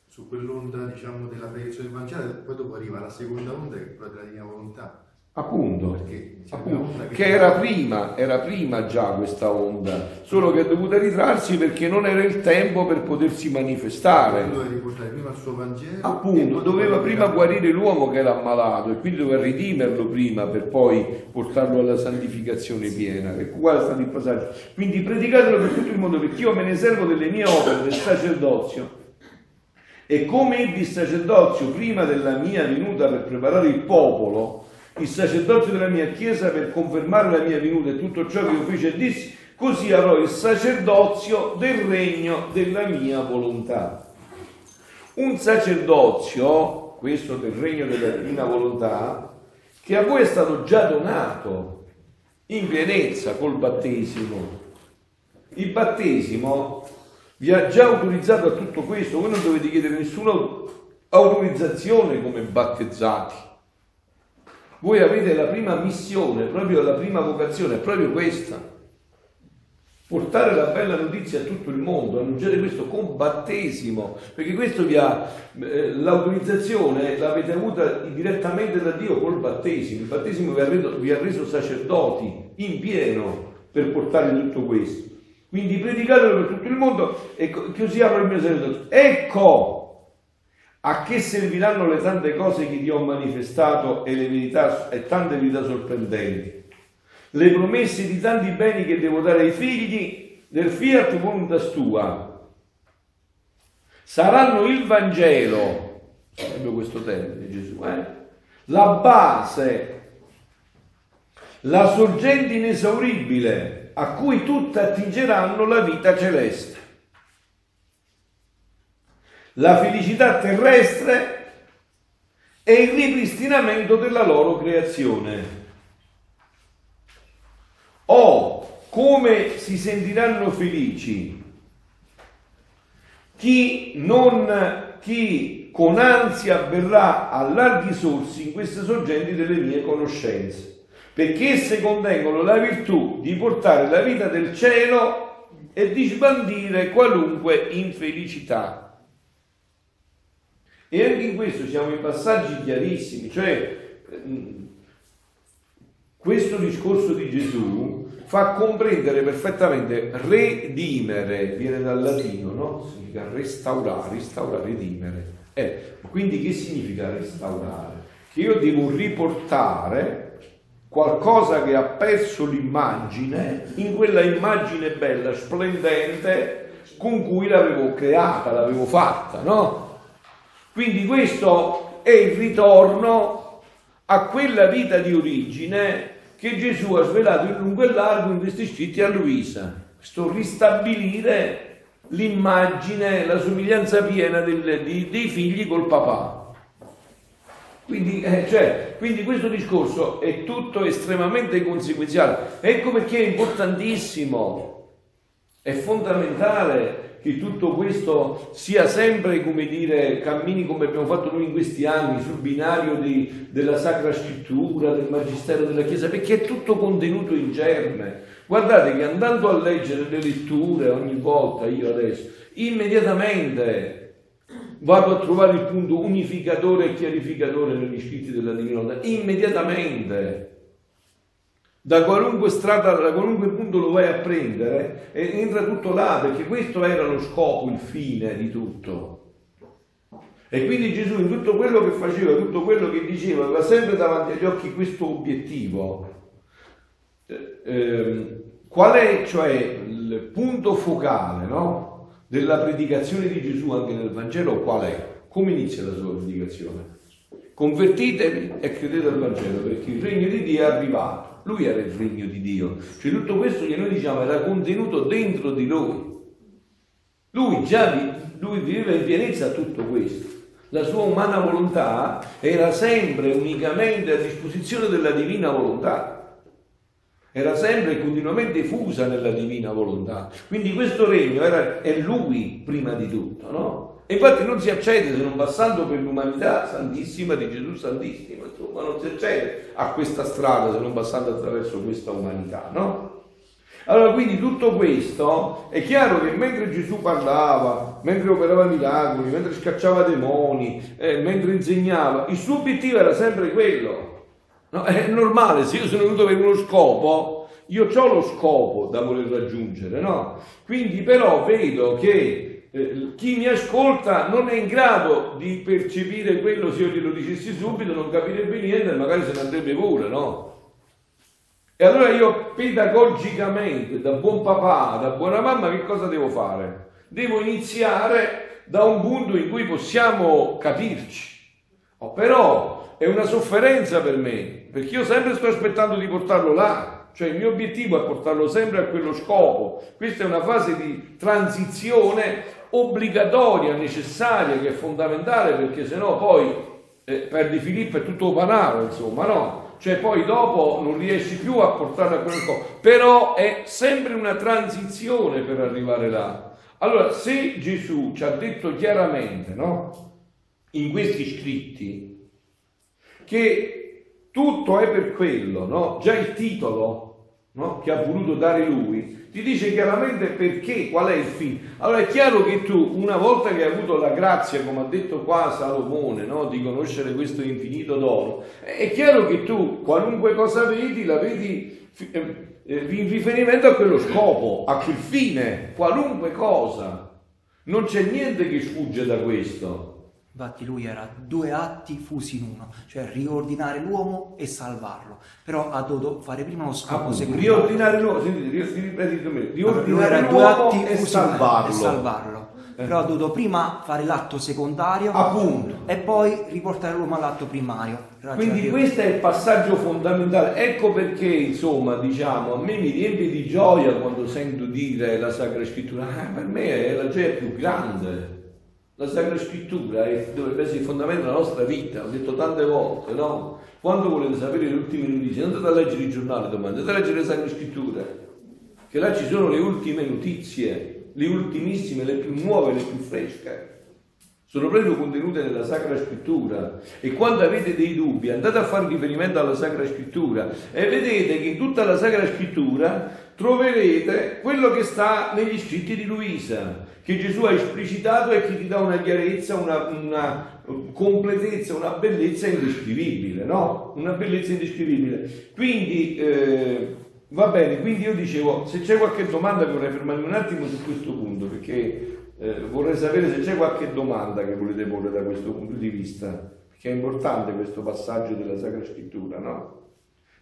su quell'onda diciamo della predicazione del Vangelo, poi dopo arriva la seconda onda che è quella della divina volontà. Appunto, Perché, appunto che, era prima, era prima già questa onda, solo che è dovuta ritrarsi perché non era il tempo per potersi manifestare. Doveva riportare prima il suo Vangelo. Appunto, doveva prima guarire l'uomo che era ammalato e quindi doveva ridimerlo prima per poi portarlo alla santificazione piena. Ecco qua sta il passaggio. Quindi predicatelo per tutto il mondo perché io me ne servo delle mie opere, del sacerdozio e come ebbi il sacerdozio prima della mia venuta per preparare il popolo, il sacerdozio della mia chiesa per confermare la mia venuta e tutto ciò che io feci e dissi, così avrò il sacerdozio del regno della mia volontà. Un sacerdozio, questo del regno della divina volontà, che a voi è stato già donato in pienezza col battesimo. Il battesimo vi ha già autorizzato a tutto questo, voi non dovete chiedere nessuna autorizzazione come battezzati. Voi avete la prima missione, proprio la prima vocazione, è proprio questa. Portare la bella notizia a tutto il mondo, annunciare questo con battesimo, perché questo vi ha, eh, l'autorizzazione l'avete avuta direttamente da Dio col battesimo. Il battesimo vi ha, reso, vi ha reso sacerdoti in pieno per portare tutto questo. Quindi predicatelo per tutto il mondo e così avrò il mio sacerdozio. Ecco a che serviranno le tante cose che ti ho manifestato e le verità e tante verità sorprendenti. Le promesse di tanti beni che devo dare ai figli del fiat voluntas tua. Saranno il Vangelo, proprio questo termine Gesù, eh? la base, la sorgente inesauribile a cui tutte attingeranno la vita celeste. La felicità terrestre e il ripristinamento della loro creazione. O come si sentiranno felici chi, non, chi con ansia verrà a larghi sorsi in queste sorgenti delle mie conoscenze perché esse contengono la virtù di portare la vita del cielo e di sbandire qualunque infelicità. E anche in questo siamo in passaggi chiarissimi, cioè questo discorso di Gesù fa comprendere perfettamente redimere, viene dal latino, no? Significa restaurare, restaurare, redimere. Eh, quindi che significa restaurare? Che io devo riportare qualcosa che ha perso l'immagine in quella immagine bella, splendente con cui l'avevo creata, l'avevo fatta, no? Quindi questo è il ritorno a quella vita di origine che Gesù ha svelato in lungo e largo in questi scritti a Luisa. Questo ristabilire l'immagine, la somiglianza piena del, dei, dei figli col papà. Quindi, eh, cioè, quindi, questo discorso è tutto estremamente conseguenziale. Ecco perché è importantissimo, è fondamentale che tutto questo sia sempre, come dire, cammini come abbiamo fatto noi in questi anni, sul binario di, della Sacra Scrittura, del Magistero della Chiesa, perché è tutto contenuto in germe. Guardate che andando a leggere le letture ogni volta, io adesso, immediatamente vado a trovare il punto unificatore e chiarificatore negli scritti della divinità, immediatamente. Da qualunque strada, da qualunque punto lo vai a prendere, entra tutto là, perché questo era lo scopo, il fine di tutto. E quindi Gesù in tutto quello che faceva, tutto quello che diceva, aveva sempre davanti agli occhi questo obiettivo. Eh, ehm, qual è cioè il punto focale no? della predicazione di Gesù anche nel Vangelo? Qual è? Come inizia la sua predicazione? Convertitevi e credete al Vangelo perché il regno di Dio è arrivato. Lui era il regno di Dio. Cioè tutto questo che noi diciamo era contenuto dentro di lui. Lui già vi, lui viveva in pienezza tutto questo. La sua umana volontà era sempre unicamente a disposizione della divina volontà era sempre continuamente fusa nella divina volontà. Quindi questo regno era, è lui prima di tutto, no? E infatti non si accede se non passando per l'umanità santissima di Gesù Santissimo, insomma, non si accede a questa strada se non passando attraverso questa umanità, no? Allora, quindi tutto questo è chiaro che mentre Gesù parlava, mentre operava miracoli, mentre scacciava demoni, eh, mentre insegnava, il suo obiettivo era sempre quello. No, è normale, se io sono venuto per uno scopo, io ho lo scopo da voler raggiungere, no? Quindi però vedo che eh, chi mi ascolta non è in grado di percepire quello se io glielo dicessi subito, non capirebbe niente magari se ne andrebbe pure, no? E allora io pedagogicamente, da buon papà, da buona mamma, che cosa devo fare? Devo iniziare da un punto in cui possiamo capirci. Oh, però è una sofferenza per me, perché io sempre sto aspettando di portarlo là, cioè il mio obiettivo è portarlo sempre a quello scopo. Questa è una fase di transizione obbligatoria, necessaria, che è fondamentale, perché sennò poi eh, perdi Filippo e tutto panaro, insomma, no? cioè poi dopo non riesci più a portare a quel cosa, però è sempre una transizione per arrivare là. Allora, se Gesù ci ha detto chiaramente, no, in questi scritti, che tutto è per quello, no? Già il titolo no? che ha voluto dare lui, ti dice chiaramente perché, qual è il fine. Allora è chiaro che tu, una volta che hai avuto la grazia, come ha detto qua Salomone, no? di conoscere questo infinito dono, è chiaro che tu qualunque cosa vedi, la vedi eh, eh, in riferimento a quello scopo, a quel fine, qualunque cosa. Non c'è niente che sfugge da questo. Infatti lui era due atti fusi in uno, cioè riordinare l'uomo e salvarlo. Però ha dovuto fare prima lo scopo secondario. Riordinare l'uomo, sentite, riordinare, riordinare l'uomo e salvarlo. E salvarlo. Eh. Però ha dovuto prima fare l'atto secondario Appunto. e poi riportare l'uomo all'atto primario. Quindi questo è il passaggio fondamentale. Ecco perché, insomma, diciamo, a me mi riempie di gioia quando sento dire la Sacra Scrittura, ah, per me è la gioia più grande la Sacra Scrittura è, dovrebbe essere il fondamento della nostra vita, l'ho detto tante volte, no? Quando volete sapere le ultime notizie, andate a leggere i giornali domani, andate a leggere le Sacre Scritture, che là ci sono le ultime notizie, le ultimissime, le più nuove, le più fresche. Sono proprio contenute nella Sacra Scrittura e quando avete dei dubbi andate a fare riferimento alla Sacra Scrittura e vedete che in tutta la Sacra Scrittura troverete quello che sta negli scritti di Luisa, che Gesù ha esplicitato e che ti dà una chiarezza, una, una completezza, una bellezza indescrivibile, no? Una bellezza indescrivibile. Quindi, eh, va bene, quindi io dicevo, se c'è qualche domanda vorrei fermarmi un attimo su questo punto, perché eh, vorrei sapere se c'è qualche domanda che volete porre da questo punto di vista, perché è importante questo passaggio della Sacra Scrittura, no?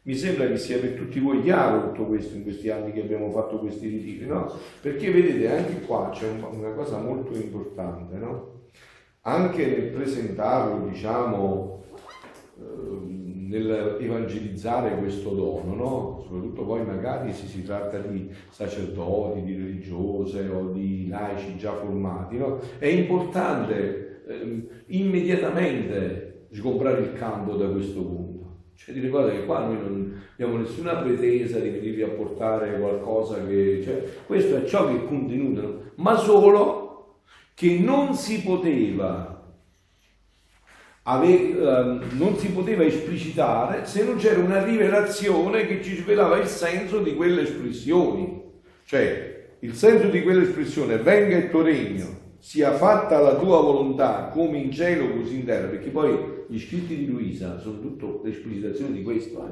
Mi sembra che sia per tutti voi chiaro tutto questo in questi anni che abbiamo fatto questi ritiri, no? Perché vedete, anche qua c'è una cosa molto importante, no? Anche nel presentarlo, diciamo, ehm, nel evangelizzare questo dono, no? soprattutto poi magari se si tratta di sacerdoti, di religiose o di laici già formati, no? è importante eh, immediatamente sgombrare il campo da questo punto. Cioè ti ricorda che qua noi non abbiamo nessuna pretesa di venirvi a portare qualcosa che... Cioè, questo è ciò che è contenuto, ma solo che non si poteva Ave, uh, non si poteva esplicitare se non c'era una rivelazione che ci svelava il senso di quelle espressioni. Cioè, il senso di quell'espressione, venga il tuo regno, sia fatta la tua volontà come in cielo così in terra, perché poi gli scritti di Luisa sono tutto l'esplicitazione di questo, eh?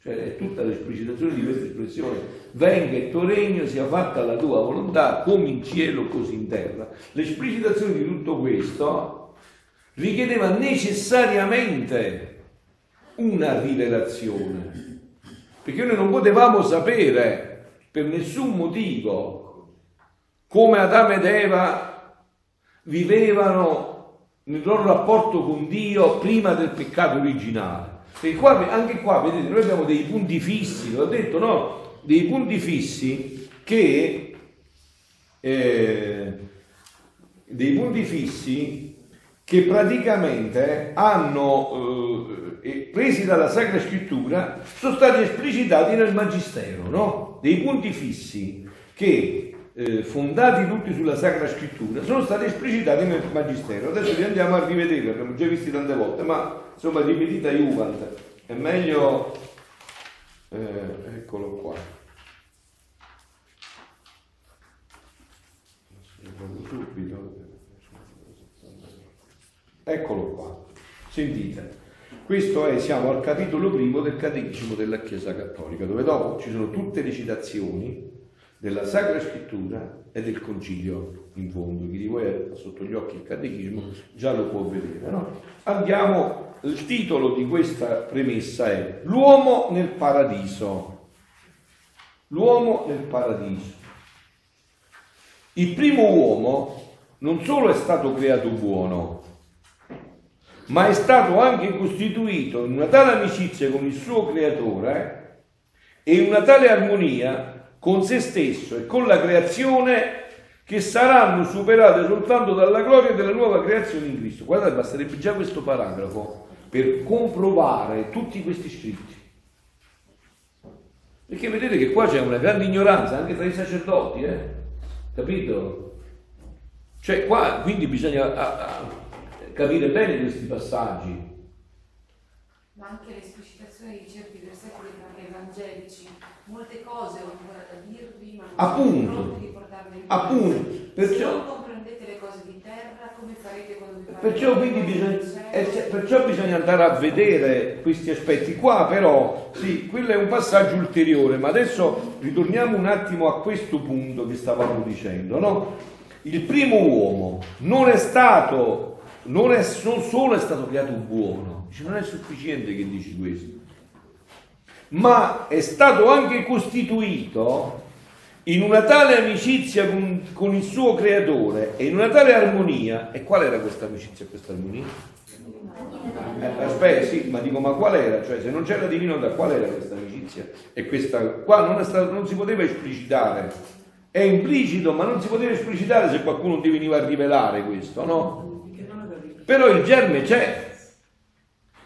cioè è tutta l'esplicitazione di questa espressione, venga il tuo regno, sia fatta la tua volontà come in cielo così in terra. L'esplicitazione di tutto questo richiedeva necessariamente una rivelazione, perché noi non potevamo sapere per nessun motivo come Adamo ed Eva vivevano nel loro rapporto con Dio prima del peccato originale. E qua, anche qua, vedete, noi abbiamo dei punti fissi, l'ho detto, no? Dei punti fissi che... Eh, dei punti fissi che praticamente hanno, eh, presi dalla Sacra Scrittura, sono stati esplicitati nel Magistero, no? Dei punti fissi che eh, fondati tutti sulla Sacra Scrittura, sono stati esplicitati nel Magistero. Adesso li andiamo a rivedere, li abbiamo già visti tante volte, ma insomma ripetita Juvent, è meglio... Eh, eccolo qua. Eccolo qua. Sentite. Questo è, siamo al capitolo primo del Catechismo della Chiesa Cattolica, dove dopo ci sono tutte le citazioni della Sacra Scrittura e del Concilio in fondo. Chi di voi ha sotto gli occhi il Catechismo già lo può vedere. No? Andiamo, il titolo di questa premessa è L'uomo nel paradiso. L'uomo nel paradiso. Il primo uomo non solo è stato creato buono, ma è stato anche costituito in una tale amicizia con il suo creatore e in una tale armonia con se stesso e con la creazione che saranno superate soltanto dalla gloria della nuova creazione in Cristo. Guardate, basterebbe già questo paragrafo per comprovare tutti questi scritti. Perché vedete che qua c'è una grande ignoranza anche tra i sacerdoti, eh? capito? Cioè qua quindi bisogna a, a, capire bene questi passaggi. Ma anche l'esplicitazione di certi versetti evangelici, molte cose ho ancora da dirvi, ma non appunto, di portarle in appunto, perciò, Se non comprendete le cose di terra, come farete quando vi perciò, quindi bisogna, eh, perciò bisogna andare a vedere questi aspetti. Qua però, sì, quello è un passaggio ulteriore, ma adesso ritorniamo un attimo a questo punto che stavamo dicendo, no? Il primo uomo non è stato non, è, non solo è stato creato buono, non è sufficiente che dici questo, ma è stato anche costituito in una tale amicizia con, con, il suo creatore e in una tale armonia. E qual era questa amicizia e questa armonia? Eh, aspetta, sì, ma dico, ma qual era? Cioè, se non c'era divino da qual era questa amicizia? E questa qua non, stato, non si poteva esplicitare. È implicito, ma non si poteva esplicitare se qualcuno ti veniva a rivelare questo, no? Però il germe c'è.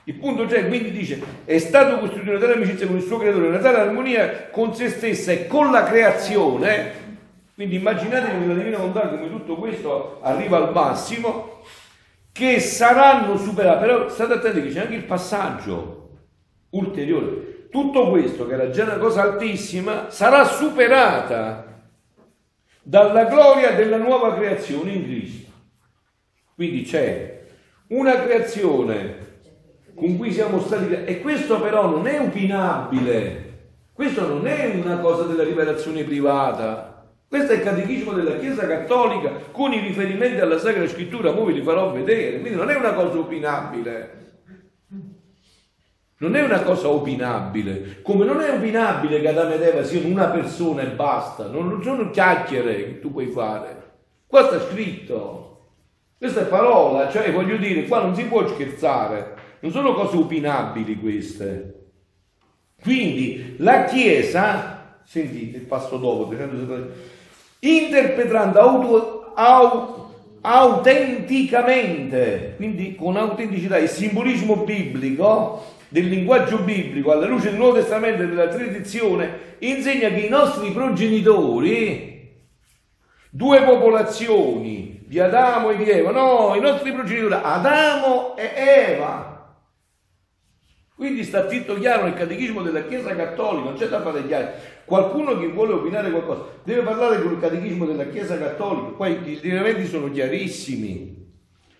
Il punto c'è, quindi dice, è stato costituito tale amicizia con il suo creatore, una tale armonia con se stessa e con la creazione. Quindi immaginatevi nella Divina Volontà come tutto questo arriva al massimo, che saranno superati. Però state attenti che c'è anche il passaggio ulteriore. Tutto questo, che era già una cosa altissima, sarà superata dalla gloria della nuova creazione in Cristo. Quindi c'è una creazione con cui siamo stati e questo però non è opinabile. Questo non è una cosa della rivelazione privata. Questo è il catechismo della Chiesa Cattolica con i riferimenti alla Sacra Scrittura, ora ve li farò vedere, quindi non è una cosa opinabile. Non è una cosa opinabile, come non è opinabile che Adamo ed Eva siano una persona e basta, non sono chiacchiere che tu puoi fare. Qua sta scritto. Questa è parola, cioè voglio dire, qua non si può scherzare, non sono cose opinabili queste. Quindi la Chiesa, sentite il passo dopo, interpretando auto, au, autenticamente, quindi con autenticità, il simbolismo biblico, del linguaggio biblico, alla luce del Nuovo Testamento e della tradizione, insegna che i nostri progenitori, due popolazioni, di Adamo e di Eva, no, i nostri progenitori, Adamo e Eva. Quindi sta tutto chiaro nel catechismo della Chiesa Cattolica, non c'è da fare chiaro. Qualcuno che vuole opinare qualcosa deve parlare con il catechismo della Chiesa Cattolica, poi i lineamenti sono chiarissimi.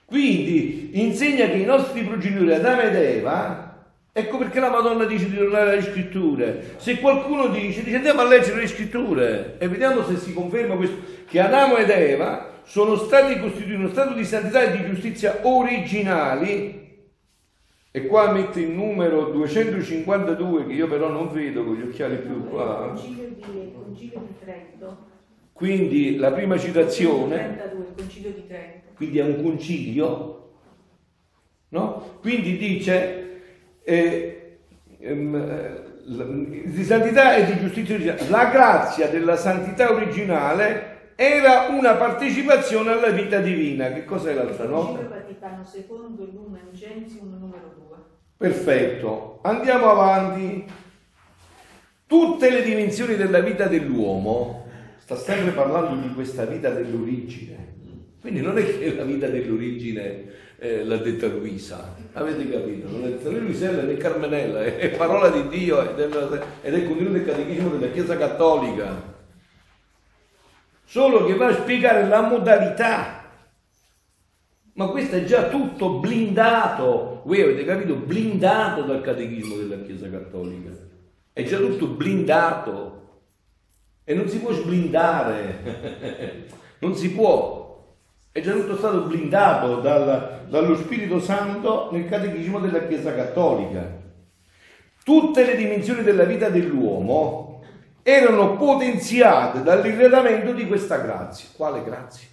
Quindi insegna che i nostri progenitori Adamo ed Eva Ecco perché la Madonna dice di tornare alle scritture. Se qualcuno dice, dice andiamo a leggere le scritture e vediamo se si conferma questo, che Adamo ed Eva sono stati costituiti in uno stato di santità e di giustizia originali, e qua mette il numero 252 che io però non vedo con gli occhiali più qua. Quindi la prima citazione, 32, il concilio di Trento. quindi è un concilio, no? Quindi dice eh, ehm, eh, di santità e di giustizia originale. La grazia della santità originale era una partecipazione alla vita divina. Che cos'è l'altra Il nota? Vaticano Lumen Gentium numero 2. Perfetto, andiamo avanti. Tutte le dimensioni della vita dell'uomo, sta sempre parlando di questa vita dell'origine. Quindi non è che la vita dell'origine eh, l'ha detta Luisa, avete capito? Non è né Luisella né Carmenella, [laughs] è, parola di Dio ed è, ed è contenuto nel catechismo della Chiesa Cattolica. Solo che va a spiegare la modalità ma questo è già tutto blindato, voi avete capito? Blindato dal catechismo della Chiesa Cattolica. È già tutto blindato e non si può sblindare, [laughs] non si può. È già tutto stato blindato dal- dallo Spirito Santo nel catechismo della Chiesa Cattolica. Tutte le dimensioni della vita dell'uomo erano potenziate dall'irradamento di questa grazia. Quale grazia?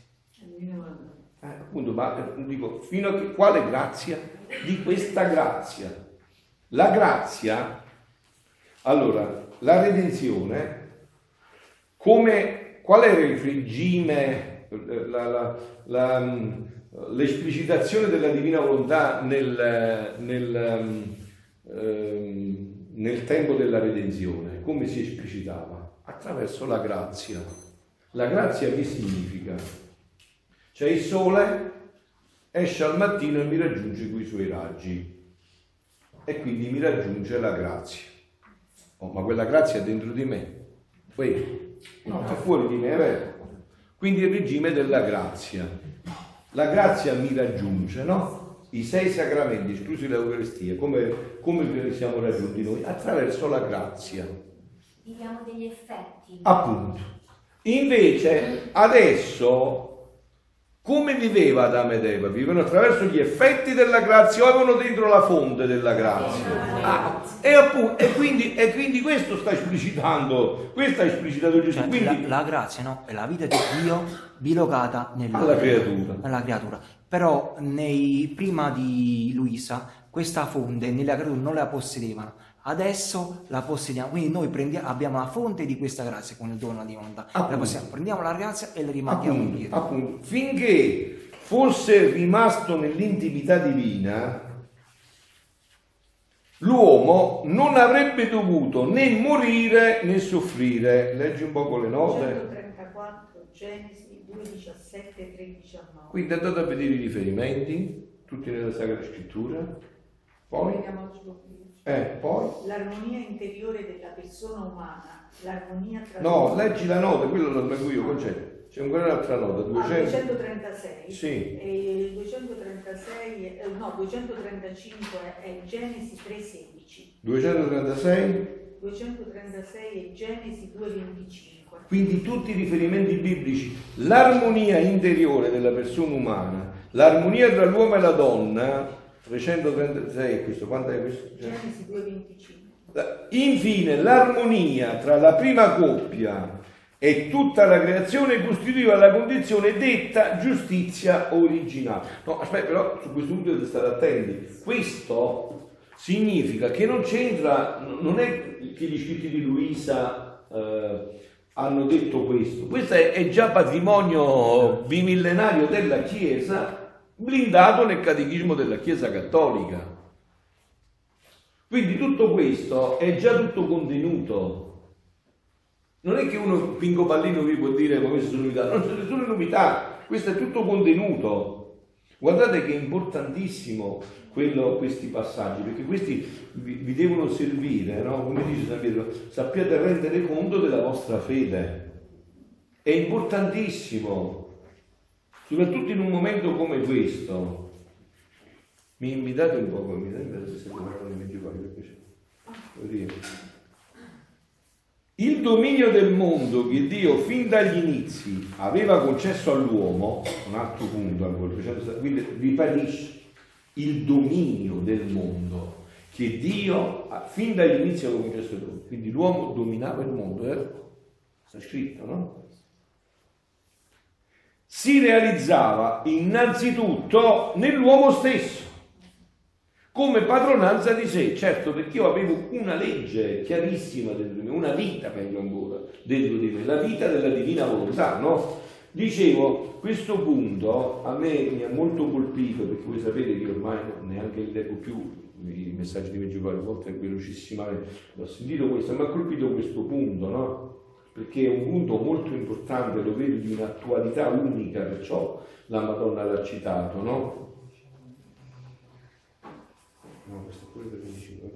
Eh, appunto, ma eh, dico, fino a che, quale grazia? Di questa grazia. La grazia, allora, la redenzione, come, qual era il regime, eh, la- la- la, mm, l'esplicitazione della divina volontà nel, nel, mm, ehm, nel tempo della redenzione? Come si esplicitava? Attraverso la grazia. La grazia che significa? C'è il sole, esce al mattino e mi raggiunge con i suoi raggi e quindi mi raggiunge la grazia. Oh, ma quella grazia è dentro di me. Poi, no, è fuori di me, è vero. Quindi il regime della grazia. La grazia mi raggiunge, no? I sei sacramenti, esclusi l'Eucaristia, come, come siamo raggiunti noi? Attraverso la grazia. Viviamo degli effetti. Appunto. Invece adesso come viveva Adamo ed Eva? Vivevano attraverso gli effetti della grazia o avevano dentro la fonte della grazia? Ah, e, appunto, e, quindi, e quindi questo sta esplicitando, questo ha esplicitato Gesù. Cioè, Quindi, la, la grazia no? è la vita di Dio bilocata nella, Alla creatura. nella creatura. Però nei- prima di Luisa questa fonte nella creatura non la possedevano. Adesso la possediamo, quindi noi prendiamo- abbiamo la fonte di questa grazia con il dono di volontà. La possiamo- prendiamo la grazia e la rimandiamo appunto, indietro. appunto, finché fosse rimasto nell'intimità divina, l'uomo non avrebbe dovuto né morire né soffrire. Leggi un po' con le note. 134, Genesi 2, 17 3, 19. Quindi andate a vedere i riferimenti, tutti nella Sacra Scrittura. Poi, Vediamo lo scopo. Eh, L'armonia interiore della persona umana, l'armonia tra no, leggi la nota, quello lo leggo io, concetto. C'è ancora un'altra nota, Ah, 200. 236 Sì. e il 236 eh, no 235 è Genesi 3:16 236. 236 è Genesi 2:25 Quindi tutti i riferimenti biblici, l'armonia interiore della persona umana, l'armonia tra l'uomo e la donna, 336, questo quanto è questo? Genesi 2:25 Infine, l'armonia tra la prima coppia e tutta la creazione costituiva la condizione detta giustizia originale. No, aspetta, però su questo punto dovete stare attenti. Questo significa che non c'entra, non è che gli scritti di Luisa eh, hanno detto questo. Questo è, è già patrimonio bimillenario della Chiesa, blindato nel catechismo della Chiesa Cattolica. Quindi tutto questo è già tutto contenuto. Non è che uno Pinco Pallino vi può dire come queste sono novità, non c'è nessuna novità, questo è tutto contenuto. Guardate che è importantissimo quello- questi passaggi, perché questi vi, vi devono servire, no? come dice San Pietro, sappiate rendere conto della vostra fede. È importantissimo, soprattutto in un momento come questo. Mi invitate un po', mi sembra che siete parlando di 24 perché il dominio del mondo che Dio fin dagli inizi aveva concesso all'uomo, un altro punto, quindi ribadisce il dominio del mondo che Dio fin dagli inizi aveva concesso all'uomo, quindi l'uomo dominava il mondo, eh? sta scritto, no? Si realizzava innanzitutto nell'uomo stesso come padronanza di sé, certo perché io avevo una legge chiarissima dentro di me, una vita peggio ancora dentro di me, la vita della divina volontà, no? Dicevo, questo punto a me mi ha molto colpito perché voi sapete che ormai neanche leggo più i messaggi di Meggiugorje, a volte velocissimamente, ho sentito questo, mi ha colpito questo punto, no? Perché è un punto molto importante, lo vedo di un'attualità unica, perciò la Madonna l'ha citato, no? No, questo è quello che dicevo,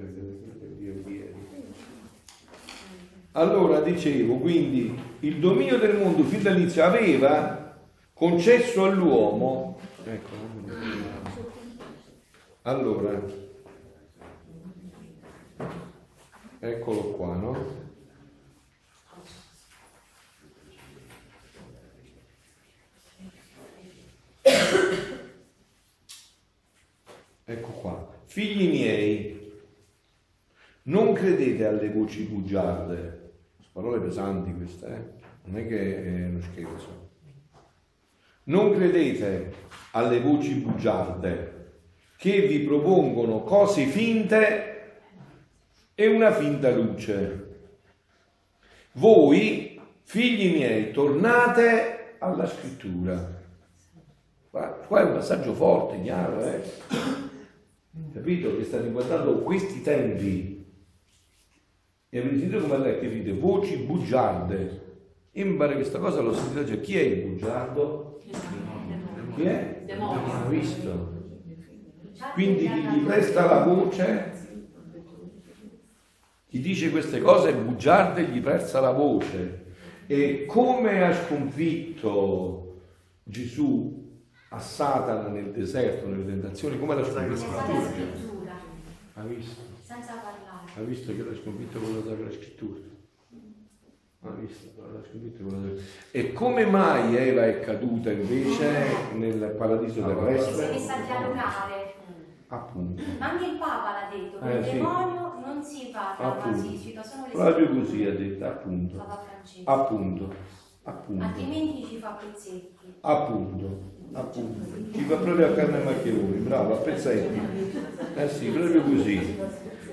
allora dicevo, quindi il dominio del mondo fin dall'inizio aveva concesso all'uomo, ecco, allora, eccolo qua, no? Ecco qua. Figli miei, non credete alle voci bugiarde. Parole pesanti queste, eh? Non è che è uno scherzo. Non credete alle voci bugiarde che vi propongono cose finte e una finta luce. Voi, figli miei, tornate alla scrittura. Qua è un passaggio forte, chiaro, eh? Capito? Che sta riguardando questi tempi. E avete sentito come ha letto? Dite voci bugiarde. Io mi pare che questa cosa l'ho sentita già. Chi è il bugiardo? Chi è? Abbiamo visto. Quindi chi gli presta la voce, chi dice queste cose è bugiardo e gli presta la voce. E come ha sconfitto Gesù a Satana nel deserto, nelle tentazioni, come la scrittura? Ha visto? Senza parlare. Ha visto che l'ha sconfitto con la Sacra Scrittura? Ha visto? L'ha sconfitto con la Sacra E come mai Eva è caduta invece nel paradiso terrestre? Si è messa a dialogare. Appunto. Ma anche il Papa l'ha detto, che eh, il sì. demonio non si parla, si cita solo le Proprio così ha detto, appunto. Papa Francesco. Appunto. Appunto. Altrimenti ci fa pezzetti. Appunto appunto, ci fa proprio a carne maccheroni, bravo, a pezzetti. Eh sì, proprio così.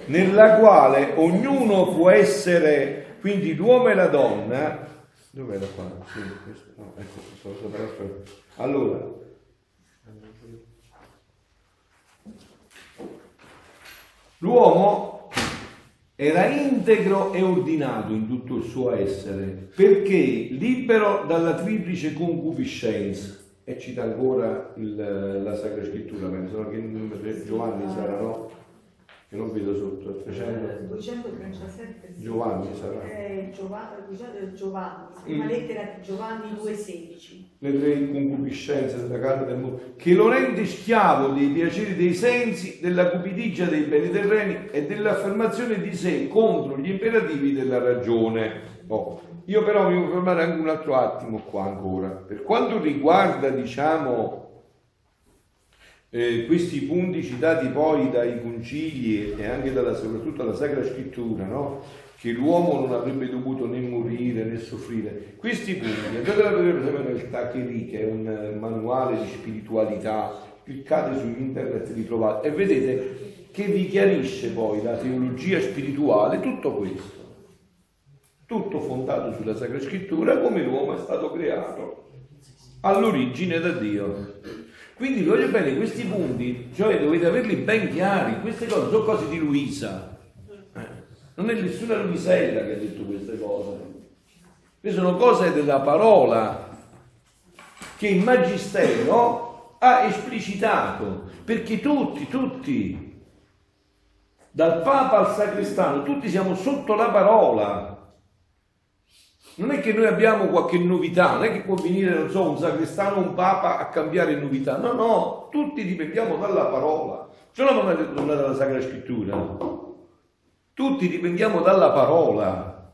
Nella quale ognuno può essere, quindi l'uomo e la donna, dov'è la qua? Sì, questo, no, ecco, sto sopra Allora, l'uomo era integro e ordinato in tutto il suo essere, perché libero dalla triplice concupiscenza e cita ancora il, la Sacra Scrittura, penso che Giovanni sarà, no? Che non vedo sotto, 300. 237. Giovanni sarà. Eh, Giovanni, Giovanni, prima lettera di Giovanni 2,16. Le tre concupiscenze della carne del mondo, che lo rende schiavo dei piaceri dei sensi, della cupidigia dei beni terreni e dell'affermazione di sé contro gli imperativi della ragione. Oh. Io però mi devo fermare anche un altro attimo qua ancora. Per quanto riguarda, diciamo, eh, questi punti citati poi dai concili e anche dalla, soprattutto dalla Sacra Scrittura, no? che l'uomo non avrebbe dovuto né morire né soffrire. Questi punti, andate a vedere per esempio nel Tacheri, che è un manuale di spiritualità, cliccate su internet, li trovate e vedete che vi chiarisce poi la teologia spirituale, tutto questo tutto fondato sulla Sacra Scrittura, come l'uomo è stato creato all'origine da Dio. Quindi voglio bene, questi punti, cioè dovete averli ben chiari, queste cose sono cose di Luisa. Eh, non è nessuna Luisella che ha detto queste cose. Queste sono cose della parola che il Magistero ha esplicitato, perché tutti, tutti, dal Papa al Sacrestano, tutti siamo sotto la parola. Non è che noi abbiamo qualche novità, non è che può venire, non so, un sacrestano o un papa a cambiare novità. No, no, tutti dipendiamo dalla parola. Ce l'ho mai detto dalla Sacra Scrittura. Tutti dipendiamo dalla parola.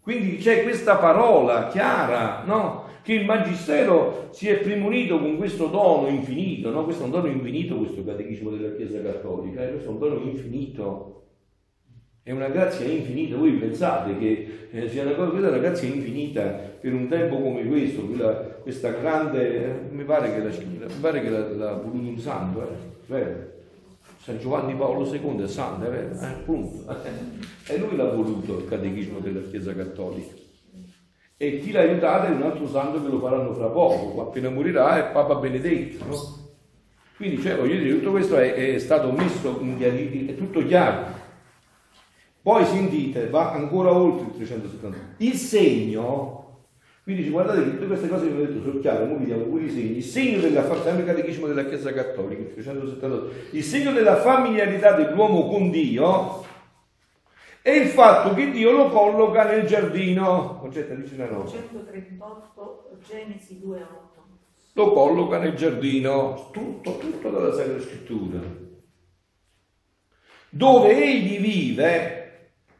Quindi c'è questa parola chiara, no? Che il Magistero si è premunito con questo dono infinito, no? Questo è un dono infinito, questo catechismo della Chiesa Cattolica, eh? questo è un dono infinito. È una grazia infinita, voi pensate che eh, sia una cosa, questa una grazia infinita per un tempo come questo, quella, questa grande, eh, mi pare che, la, l'ha, l'ha voluto un santo, eh? San Giovanni Paolo II è santo, è vero? Eh, appunto. [laughs] E lui l'ha voluto il catechismo della Chiesa Cattolica. E chi l'ha aiutato è un altro santo che lo faranno fra poco, appena morirà è Papa Benedetto, no? Quindi, cioè, voglio dire, tutto questo è, è stato messo in chiari, è tutto chiaro. Poi sentite, va ancora oltre il 370. Il segno, quindi guardate che tutte queste cose che vi ho detto sono chiare, ora vediamo pure i segni. Il segno della sempre catechismo della Chiesa Cattolica, il 378. Il segno della familiarità dell'uomo con Dio è il fatto che Dio lo colloca nel giardino. Concetta, dice una nota. 138 Genesi 2.8. Lo colloca nel giardino, tutto, tutto dalla Sacra Scrittura. Dove egli vive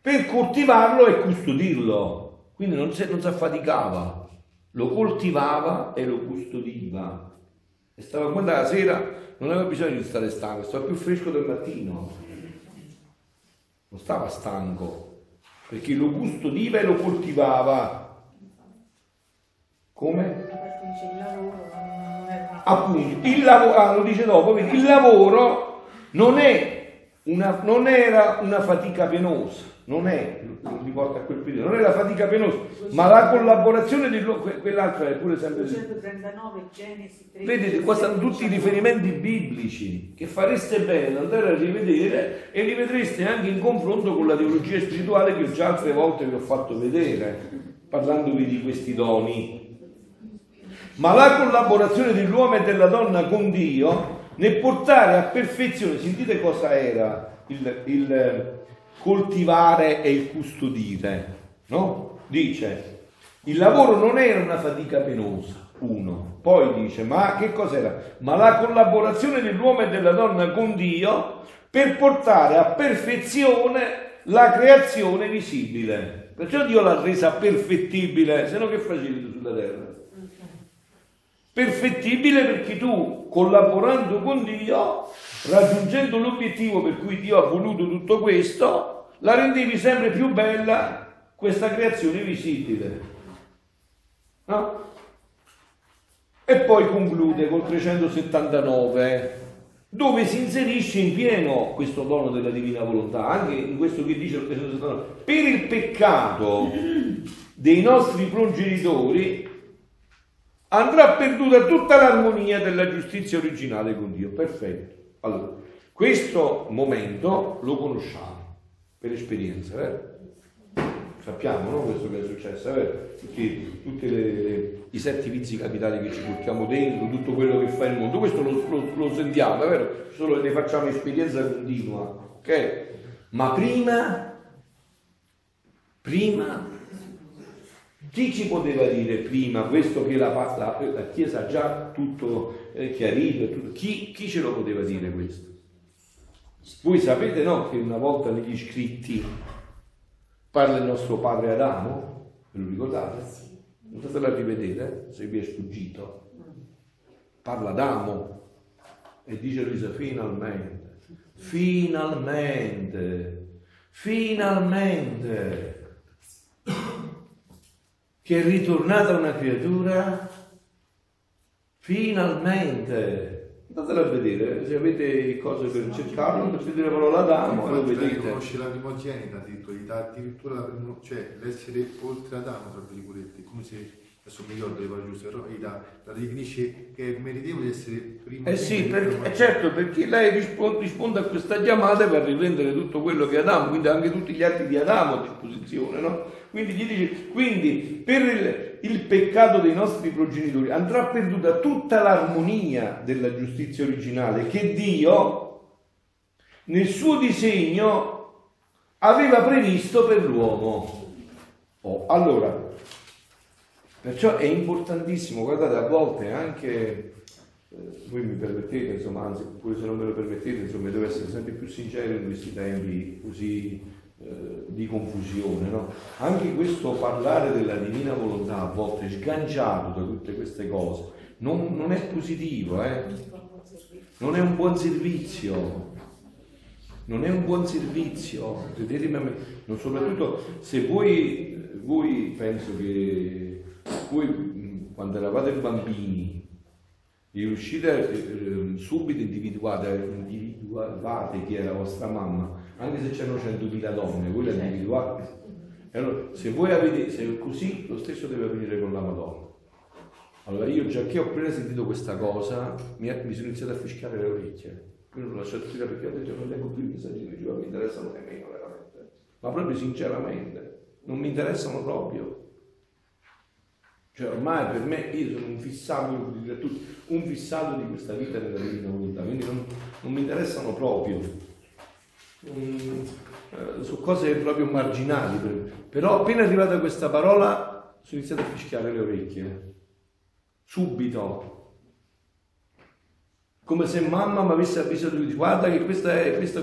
per coltivarlo e custodirlo. Quindi non si, non si affaticava, lo coltivava e lo custodiva. E stava quando la sera non aveva bisogno di stare stanco, stava più fresco del mattino. Non stava stanco, perché lo custodiva e lo coltivava. Come? Appunto, il lavoro, ah, lo dice dopo, il lavoro non, una, non era una fatica penosa non è, mi porta a quel periodo, non è la fatica penosa, ma la collaborazione di quell'altra è pure sempre... 239 Genesi 13. Vedete, qua stanno tutti i riferimenti biblici che fareste bene andare a rivedere e li vedreste anche in confronto con la teologia spirituale che già altre volte vi ho fatto vedere, parlandovi di questi doni. Ma la collaborazione dell'uomo e della donna con Dio nel portare a perfezione, sentite cosa era il, il coltivare e il custodire, no? Dice, il lavoro non era una fatica penosa, uno. Poi dice, ma che cos'era? Ma la collaborazione dell'uomo e della donna con Dio per portare a perfezione la creazione visibile. Perciò Dio l'ha resa perfettibile, se no che facevi sulla terra? Perfettibile perché tu, collaborando con Dio, raggiungendo l'obiettivo per cui Dio ha voluto tutto questo, la rendevi sempre più bella questa creazione visibile. No? E poi conclude col 379, dove si inserisce in pieno questo dono della divina volontà, anche in questo che dice il 379, per il peccato dei nostri progenitori andrà perduta tutta l'armonia della giustizia originale con Dio. Perfetto. Allora, questo momento lo conosciamo per esperienza, vero? Sappiamo no, questo che è successo, vero? Tutti, tutti le, le, i sette vizi capitali che ci portiamo dentro, tutto quello che fa il mondo, questo lo, lo, lo sentiamo, vero? Solo ne facciamo esperienza continua, ok? Ma prima, prima, chi ci poteva dire prima questo che la, la, la Chiesa ha già tutto eh, chiarito? Tutto, chi, chi ce lo poteva dire questo? Voi sapete no che una volta negli scritti parla il nostro padre Adamo? Ve lo ricordate? Andatelo a rivedere se vi è sfuggito. Parla Adamo e dice Luisa finalmente, finalmente, finalmente che è ritornata una creatura, finalmente Andatelo a vedere, se avete cose per cercarlo, mettete la parola Adamo e lo vedete. conosce la primogenita addirittura, addirittura la primo, cioè l'essere oltre Adamo, tra virgolette, come se adesso mi ricordo le parole giuste, però la, la definisce che è meritevole di essere prima. Eh sì, perché, eh certo, perché lei risponde, risponde, a questa chiamata per riprendere tutto quello che Adamo, quindi anche tutti gli atti di Adamo a disposizione, no? Quindi gli dice, quindi per il, il peccato dei nostri progenitori andrà perduta tutta l'armonia della giustizia originale che Dio nel suo disegno aveva previsto per l'uomo. Oh, allora, perciò è importantissimo, guardate, a volte anche, eh, voi mi permettete, insomma, anzi, pure se non me lo permettete, insomma, devo essere sempre più sincero in questi tempi così eh, di confusione. No? Anche questo parlare della divina volontà a volte sganciato da tutte queste cose non, non è positivo, eh? non è un buon servizio. Non è un buon servizio, credetemi soprattutto se voi, voi penso che voi quando eravate bambini riuscite eh, subito individuate, individuate chi era vostra mamma, anche se c'erano 100.000 donne, voi la individuate. Allora, se voi avete, se è così, lo stesso deve avvenire con la Madonna. Allora io già che ho appena sentito questa cosa, mi, mi sono iniziato a fischiare le orecchie. Io non l'ho lasciato dire perché ho detto non leggo più i messaggi che mi interessano nemmeno veramente. Ma proprio sinceramente, non mi interessano proprio. Cioè ormai per me io sono un fissato, un fissato di questa vita della divina volontà, quindi non, non mi interessano proprio. Um, su cose proprio marginali. Però appena arrivata questa parola sono iniziato a fischiare le orecchie. Subito. Come se mamma mi avesse avvisato di guarda che questa è, questa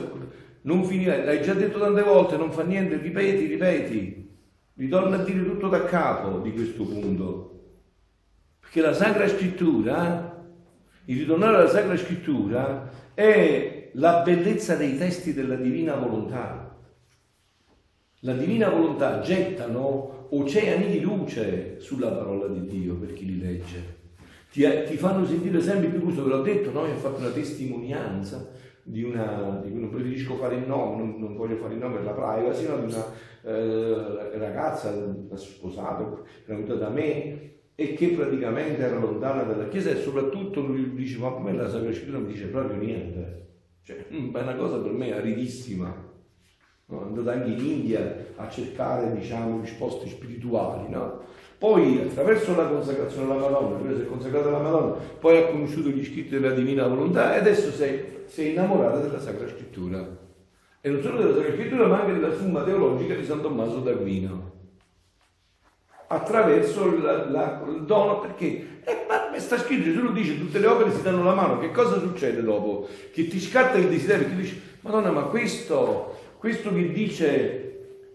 non finirà, l'hai già detto tante volte, non fa niente, ripeti, ripeti. Ritorna a dire tutto da capo di questo punto. Perché la Sacra Scrittura, il ritornare alla Sacra Scrittura, è la bellezza dei testi della Divina Volontà. La Divina Volontà gettano oceani di luce sulla parola di Dio per chi li legge. Ti, ti fanno sentire sempre più gusto, ve l'ho detto, no? Io ho fatto una testimonianza di una, di non preferisco fare il nome, non, non, voglio fare il nome per la privacy, no? di una eh, ragazza sposata, venuta da me e che praticamente era lontana dalla Chiesa e soprattutto lui dice ma a me la Sacra Scrittura non dice proprio niente. Cioè, mm, è una cosa per me aridissima. No? È andata anche in India a cercare diciamo, risposte spirituali. No? Poi attraverso la consacrazione alla Madonna, prima si è consacrata alla Madonna, poi ha conosciuto gli scritti della Divina Volontà e adesso si è innamorata della Sacra Scrittura. E non solo della Sacra Scrittura, ma anche della Summa Teologica di San Tommaso d'Aquino. Attraverso la, la, il dono, perché eh, ma sta scritto, Gesù lo dice, tutte le opere si danno la mano, che cosa succede dopo? Che ti scatta il desiderio, tu dici, Madonna, ma questo, questo che dice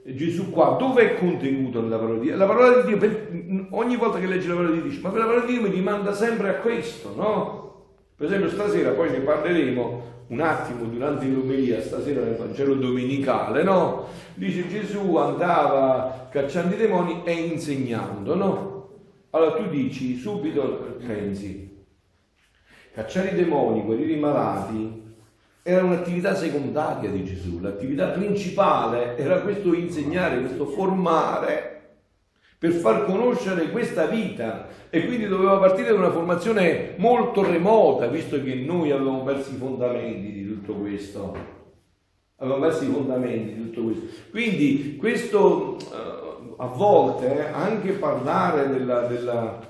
Gesù qua, dove è contenuto nella parola di Dio? La parola di Dio, per, ogni volta che leggi la parola di Dio, dici, ma la parola di Dio mi rimanda sempre a questo, no? Per esempio stasera, poi ne parleremo un attimo durante l'omelia, stasera nel Vangelo domenicale, no? Dice Gesù andava cacciando i demoni e insegnando, no? Allora tu dici subito, pensi, cacciare i demoni, guarire i malati, era un'attività secondaria di Gesù, l'attività principale era questo insegnare, questo formare per far conoscere questa vita e quindi doveva partire da una formazione molto remota, visto che noi avevamo perso i fondamenti di tutto questo. Avevamo perso i fondamenti di tutto questo. Quindi questo eh, a volte eh, anche parlare della, della,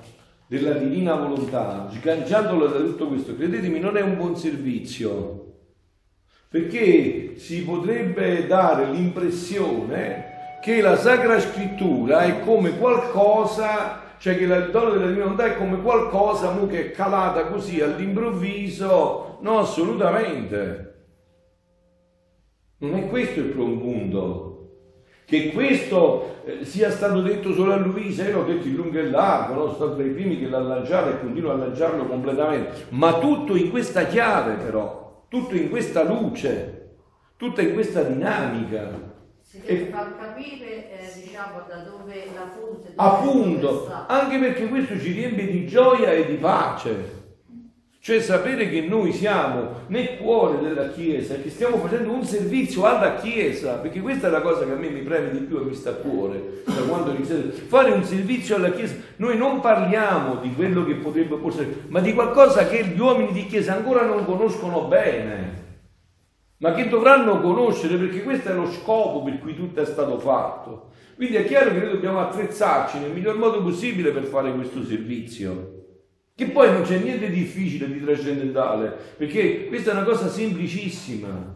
della divina volontà, sganciandola da tutto questo, credetemi, non è un buon servizio perché si potrebbe dare l'impressione che la Sacra Scrittura è come qualcosa, cioè che il dono della divinità è come qualcosa che è calata così all'improvviso. No, assolutamente. Non è questo il punto. Che questo eh, sia stato detto solo a Luisa, io l'ho detto in lungo e largo, no? sono stato tra i primi che l'ha lanciato e continuo a lanciarlo completamente, ma tutto in questa chiave però tutto in questa luce, tutta in questa dinamica. Si deve far capire eh, diciamo, da dove la fonte... Appunto, anche perché questo ci riempie di gioia e di pace. Cioè sapere che noi siamo nel cuore della Chiesa, che stiamo facendo un servizio alla Chiesa, perché questa è la cosa che a me mi preme di più e mi sta a cuore, da quando ho iniziato. Fare un servizio alla Chiesa. Noi non parliamo di quello che potrebbe essere, ma di qualcosa che gli uomini di Chiesa ancora non conoscono bene, ma che dovranno conoscere perché questo è lo scopo per cui tutto è stato fatto. Quindi è chiaro che noi dobbiamo attrezzarci nel miglior modo possibile per fare questo servizio. Che poi non c'è niente di difficile, di trascendentale, perché questa è una cosa semplicissima,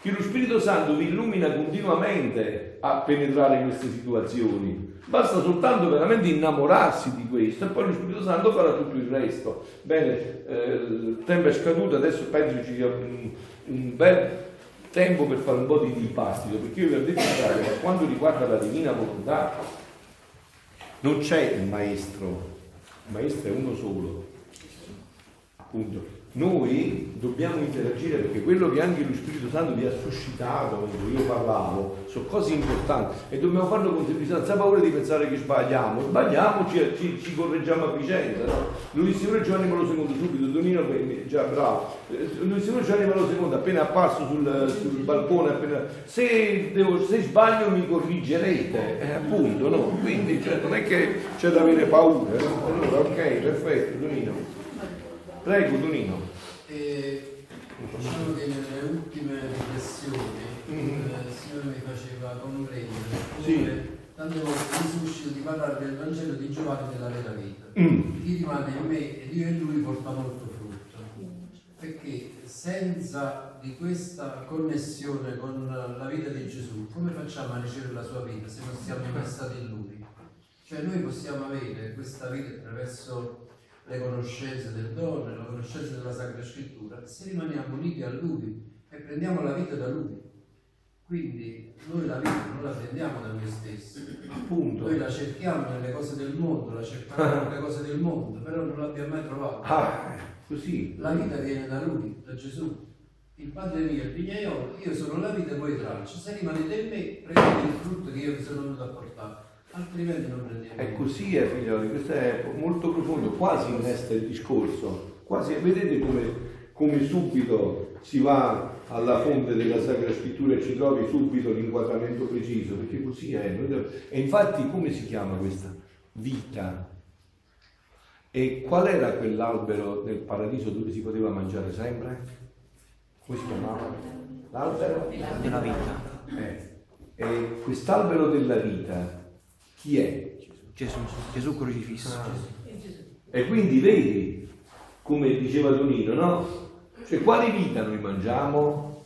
che lo Spirito Santo vi illumina continuamente a penetrare queste situazioni. Basta soltanto veramente innamorarsi di questo e poi lo Spirito Santo farà tutto il resto. Bene, eh, il tempo è scaduto, adesso penso ci un, un bel tempo per fare un po' di dibattito, perché io vi ho detto che per quanto riguarda la divina volontà non c'è il maestro, il maestro è uno solo, appunto. Noi dobbiamo interagire perché quello che anche lo Spirito Santo vi ha suscitato quando io parlavo sono cose importanti e dobbiamo farlo con semplicità, senza paura di pensare che sbagliamo, sbagliamo, ci, ci, ci correggiamo a vicenda. No? Lui Signore Giovanni Paolo II subito, Donino già bravo, lui Signore Giovanni Paolo II appena apparso sul, sul balcone, appena, se, devo, se, sbaglio mi corrigerete, eh, appunto, no? Quindi cioè, non è che c'è da avere paura, no? Allora, ok, perfetto, Donino. Prego, Donino. Diciamo che nelle ultime riflessioni mm-hmm. eh, il Signore mi faceva comprendere sì. tante volte mi suscito di parlare del Vangelo di Giovanni della vera vita. Mm. Chi rimane in me ed io e lui porta molto frutto. Perché senza di questa connessione con la vita di Gesù, come facciamo a ricevere la sua vita se non siamo stati in lui? Cioè noi possiamo avere questa vita attraverso le conoscenze del dono, la conoscenza della Sacra Scrittura, se rimaniamo uniti a Lui e prendiamo la vita da Lui. Quindi noi la vita non la prendiamo da noi stessi, appunto. Noi la cerchiamo nelle cose del mondo, la cerchiamo nelle [laughs] cose del mondo, però non l'abbiamo mai trovata. Ah, così. La vita viene da Lui, da Gesù. Il Padre mio è il vignaiolo, io sono la vita e voi tracce. Se rimanete in me, prendete il frutto che io vi sono venuto a portare altrimenti non prendiamo. È così, eh, figlioli, questo è molto profondo, quasi innesta il discorso, quasi, vedete come, come subito si va alla fonte della Sacra Scrittura e ci trovi subito l'inquadramento preciso, perché così è. E infatti come si chiama questa? Vita. E qual era quell'albero del paradiso dove si poteva mangiare sempre? Come si chiamava? L'albero della vita. Eh. E quest'albero della vita chi è? Gesù, Gesù crocifisso. Ah. E quindi vedi, come diceva Donino, no? Cioè quale vita noi mangiamo?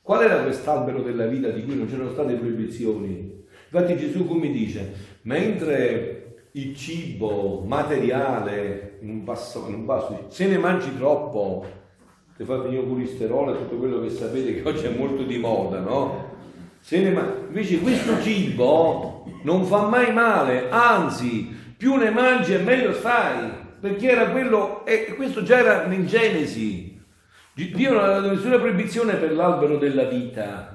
Qual era quest'albero della vita di cui non c'erano state proibizioni? Infatti Gesù come dice, mentre il cibo materiale in un passo, in un passo se ne mangi troppo, ti fa venire colesterolo e tutto quello che sapete che oggi è molto di moda, no? Se ne man- Invece questo cibo non fa mai male, anzi, più ne mangi e meglio stai, perché era quello, e questo già era in Genesi. Dio non ha dato nessuna proibizione per l'albero della vita.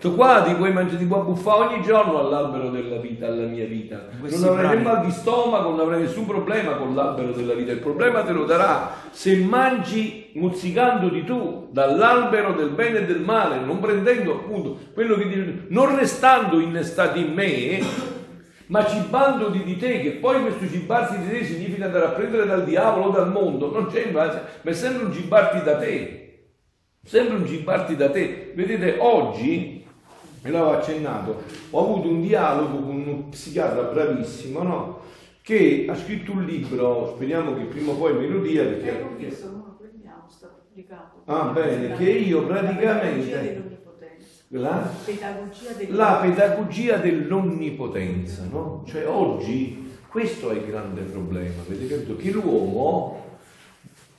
Tu qua ti puoi mangiare, ti puoi buffare ogni giorno all'albero della vita, alla mia vita. Non avrai né mal di stomaco, non avrai nessun problema con l'albero della vita. Il problema te lo darà se mangi mozzicandoti tu dall'albero del bene e del male, non prendendo appunto quello che ti... non restando innestati in me, ma cibandoti di te, che poi questo cibarsi di te significa andare a prendere dal diavolo o dal mondo, non c'è ma è sempre un cibarti da te, sempre un cibarti da te. Vedete, oggi me l'avevo accennato, ho avuto un dialogo con uno psichiatra bravissimo, no? Che ha scritto un libro, speriamo che prima o poi me lo dia perché... Eh, visto, non lo prendiamo, sta pubblicato. Ah, bene, che io praticamente... La pedagogia, la pedagogia dell'onnipotenza, no? Cioè oggi questo è il grande problema, avete capito? Che l'uomo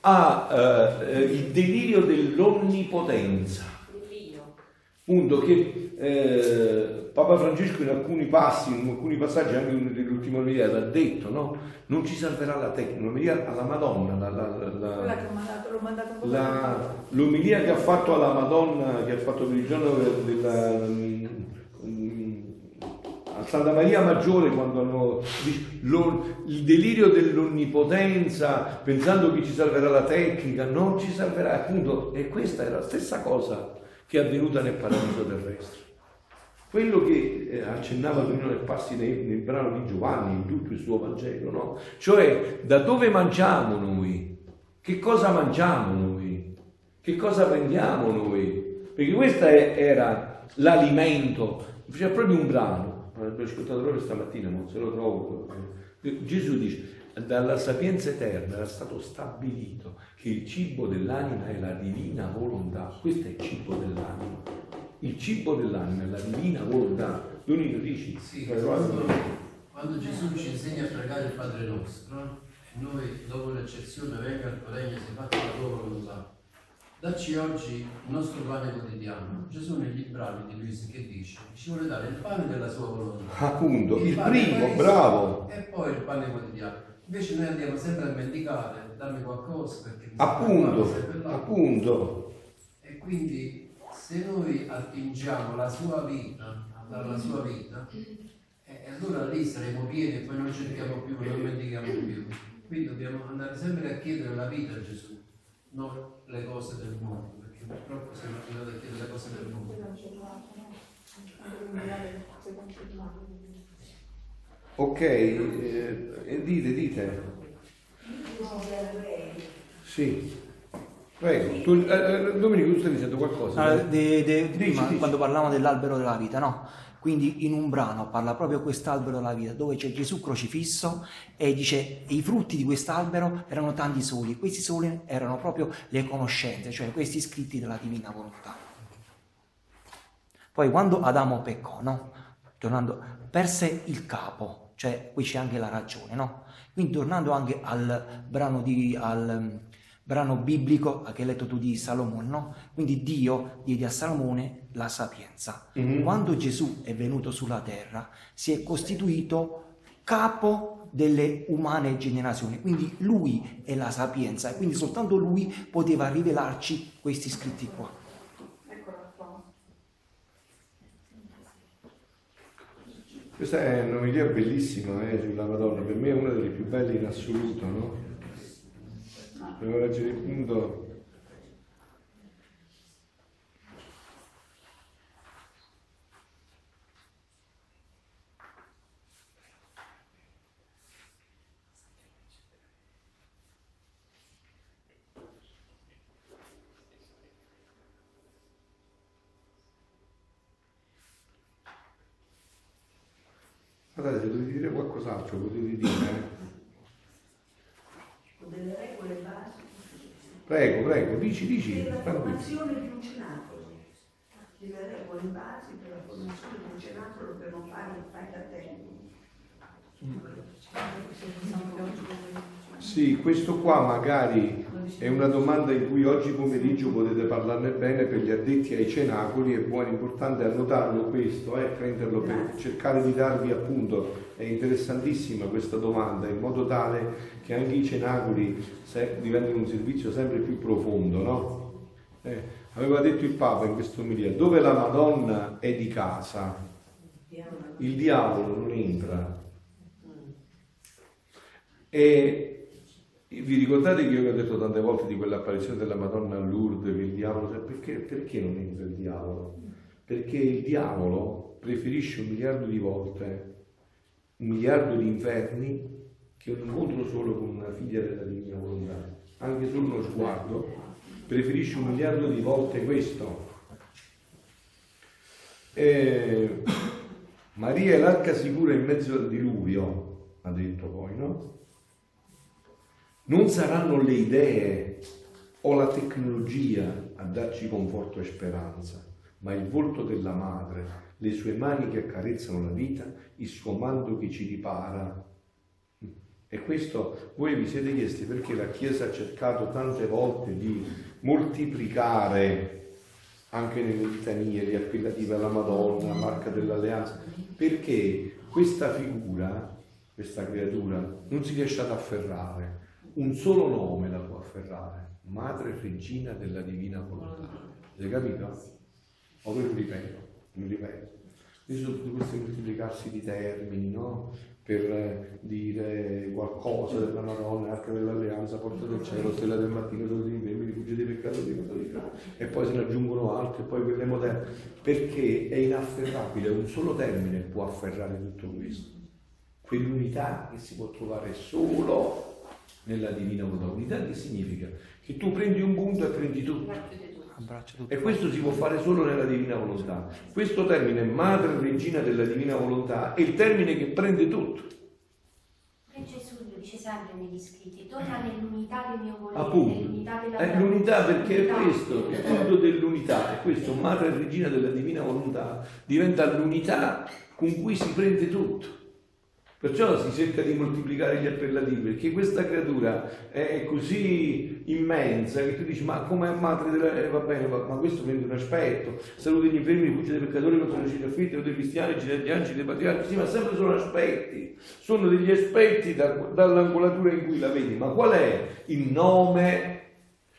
ha eh, il delirio dell'onnipotenza Punto che eh, Papa Francesco in alcuni passi, in alcuni passaggi, anche nell'ultima omelia, ha detto, no? Non ci salverà la tecnica, alla Madonna, la, la, la, l'omelia che ha fatto alla Madonna, che ha fatto per il giorno della, um, a Santa Maria Maggiore quando hanno il delirio dell'onnipotenza pensando che ci salverà la tecnica non ci salverà appunto e questa è la stessa cosa che è avvenuta nel paradiso terrestre. Quello che eh, accennava Torino nel passi nel, nel, brano di Giovanni, in tutto il suo Vangelo, no? Cioè, da dove mangiamo noi? Che cosa mangiamo noi? Che cosa prendiamo noi? Perché questo era l'alimento. C'è proprio un brano, l'abbiamo ascoltato proprio stamattina, non se lo trovo. Gesù dice, dalla sapienza eterna era stato stabilito che il cibo dell'anima è la divina volontà. Questo è il cibo dell'anima. Il cibo dell'anima è la divina volontà. Donino dici? Sì, quando, quando Gesù ci insegna a pregare il Padre nostro, noi dopo l'accezione venga il tuo regno, si fatta la tua volontà. dacci oggi il nostro pane quotidiano. Gesù negli brani di Luisa che dice? Ci vuole dare il pane della sua volontà. Appunto, il pane primo, bravo. E poi il pane quotidiano. Invece noi andiamo sempre a mendicare, dammi qualcosa perché mi serve Appunto, appunto. E quindi se noi attingiamo la sua vita, dalla sua vita, e allora lì saremo pieni e poi non cerchiamo più, non mendichiamo più. Quindi dobbiamo andare sempre a chiedere la vita a Gesù, non le cose del mondo, perché purtroppo siamo arrivati a chiedere le cose del mondo. Ok, eh, eh, dite, dite. Sì. Prego. Tu, eh, eh, Domenico, tu stai dicendo qualcosa? Allora, de- de- Dici, prima, dici. quando parlavamo dell'albero della vita, no? Quindi in un brano parla proprio quest'albero della vita, dove c'è Gesù crocifisso e dice i frutti di quest'albero erano tanti soli, questi soli erano proprio le conoscenze, cioè questi scritti della divina volontà. Poi quando Adamo peccò, no? Tornando, perse il capo, cioè qui c'è anche la ragione, no? Quindi tornando anche al brano, di, al mm, brano biblico che hai letto tu di Salomone, no? Quindi Dio diede a Salomone la sapienza. Mhm. Quando Gesù è venuto sulla terra si è costituito capo delle umane generazioni, quindi lui è la sapienza e quindi soltanto lui poteva rivelarci questi scritti qua. Eccola qua. Questa è un'omelia bellissima eh, sulla Madonna, per me è una delle più belle in assoluto, no? Devo leggere il punto. Guardate, se dovete dire qualcos'altro, potete dire. eh. delle regole basiche Prego, prego, dici, dici, per la formazione di un cenacolo, delle regole basi per la formazione di un cenacolo per non fare il fai da te. Sì, questo qua magari è una domanda in cui oggi pomeriggio potete parlarne bene per gli addetti ai cenacoli, è buono, importante annotarlo questo, eh, prenderlo per cercare di darvi appunto, è interessantissima questa domanda, in modo tale che anche i cenacoli diventino un servizio sempre più profondo, no? Eh, aveva detto il Papa in questa omelia, dove la Madonna è di casa, il diavolo non entra. E vi ricordate che io vi ho detto tante volte di quell'apparizione della Madonna a Lourdes, che il diavolo, perché, perché non entra il diavolo? Perché il diavolo preferisce un miliardo di volte, un miliardo di inferni, che un incontro solo con una figlia della divina volontà, anche solo uno sguardo, preferisce un miliardo di volte questo. E Maria è l'arca sicura in mezzo al diluvio, ha detto poi, no? Non saranno le idee o la tecnologia a darci conforto e speranza, ma il volto della madre, le sue mani che accarezzano la vita, il suo mando che ci ripara. E questo voi vi siete chiesti perché la Chiesa ha cercato tante volte di moltiplicare anche nelle litanie le appellative alla Madonna, marca dell'alleanza, perché questa figura, questa creatura, non si riesce ad afferrare. Un solo nome la può afferrare, Madre Regina della Divina Volontà. Avete capito? O ve lo ripeto, lo ripeto. Ci sono tutti questi moltiplicarsi di termini, no? Per eh, dire qualcosa della Madonna, arca dell'alleanza, porta del cielo, stella del mattino, dove ti impegni, rifugio dei peccati, di peccato, e poi se ne aggiungono altri, e poi quelle moderne, perché è inafferrabile, un solo termine può afferrare tutto questo. Quell'unità che si può trovare solo nella divina volontà. Unità che significa? Che tu prendi un punto e prendi tutto. Abbraccio tutto. E questo si può fare solo nella divina volontà. Questo termine, madre regina della divina volontà, è il termine che prende tutto. E Gesù dice sempre negli scritti, torna nell'unità del mio volere, Appunto. nell'unità della È l'unità perché è questo, il punto dell'unità, è questo, madre regina della divina volontà, diventa l'unità con cui si prende tutto. Perciò si cerca di moltiplicare gli appellativi, perché questa creatura è così immensa che tu dici, ma come madre della... Eh, va bene, ma, ma questo prende un aspetto, salute gli infermi, fugge dei peccatori, contro i affitti, dei cristiani, gira degli angeli, dei patriarchi, sì, ma sempre sono aspetti, sono degli aspetti da, dall'angolatura in cui la vedi, ma qual è il nome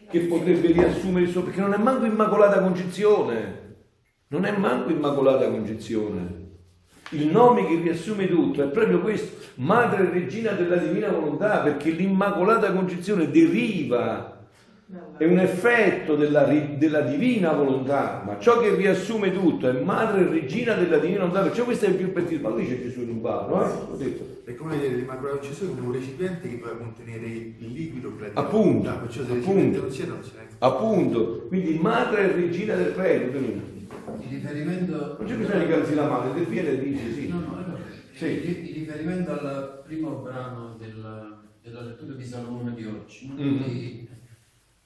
che potrebbe riassumere il suo... perché non è manco Immacolata Concezione, non è manco Immacolata Concezione. Il nome che riassume tutto è proprio questo, Madre e Regina della Divina Volontà, perché l'Immacolata Concezione deriva, è un effetto della, della Divina Volontà, ma ciò che riassume tutto è Madre e Regina della Divina Volontà, perciò questo è il più pertinente, ma lo dice Gesù in un brano, eh? L'ho detto. È come vedere l'Immacolata Concezione come un recipiente che doveva contenere il liquido che la Divina Appunto, Volontà, perciò se appunto. non c'è non c'è neanche. Appunto, quindi Madre e Regina del Prego, Il riferimento... non c'è bisogno di calzi la mano, del viene dice sì. No, no, vero. Sì. Il riferimento al primo brano del- della lettura di Salomone di oggi. Mhm. Quindi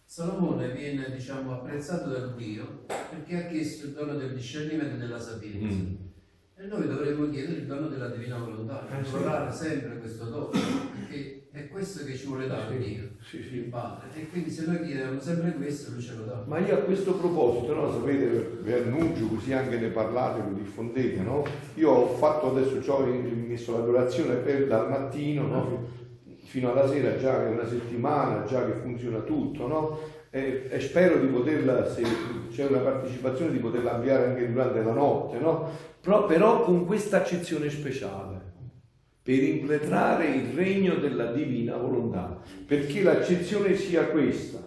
Salomone viene diciamo, apprezzato da Dio perché ha chiesto il dono del discernimento e della sapienza. Mm. E noi dovremmo chiedere il dono della divina volontà, Eh, sì. implorare sempre questo dono, è questo che ci vuole dare Sì, Dio, sì, sì. il Padre. E quindi se noi chiediamo sempre questo, lui ce lo dà. Ma io a questo proposito, no, sapete, vi annuncio così anche ne parlate, lo diffondete, no? Io ho fatto adesso, ci ho messo l'adorazione per dal mattino, no? Fino alla sera, già che è una settimana, già che funziona tutto, no? E, e spero di poterla, se c'è una partecipazione, di poterla avviare anche durante la notte, no? Però, però con questa accezione speciale per impletrare il regno della divina volontà, perché l'accezione sia questa,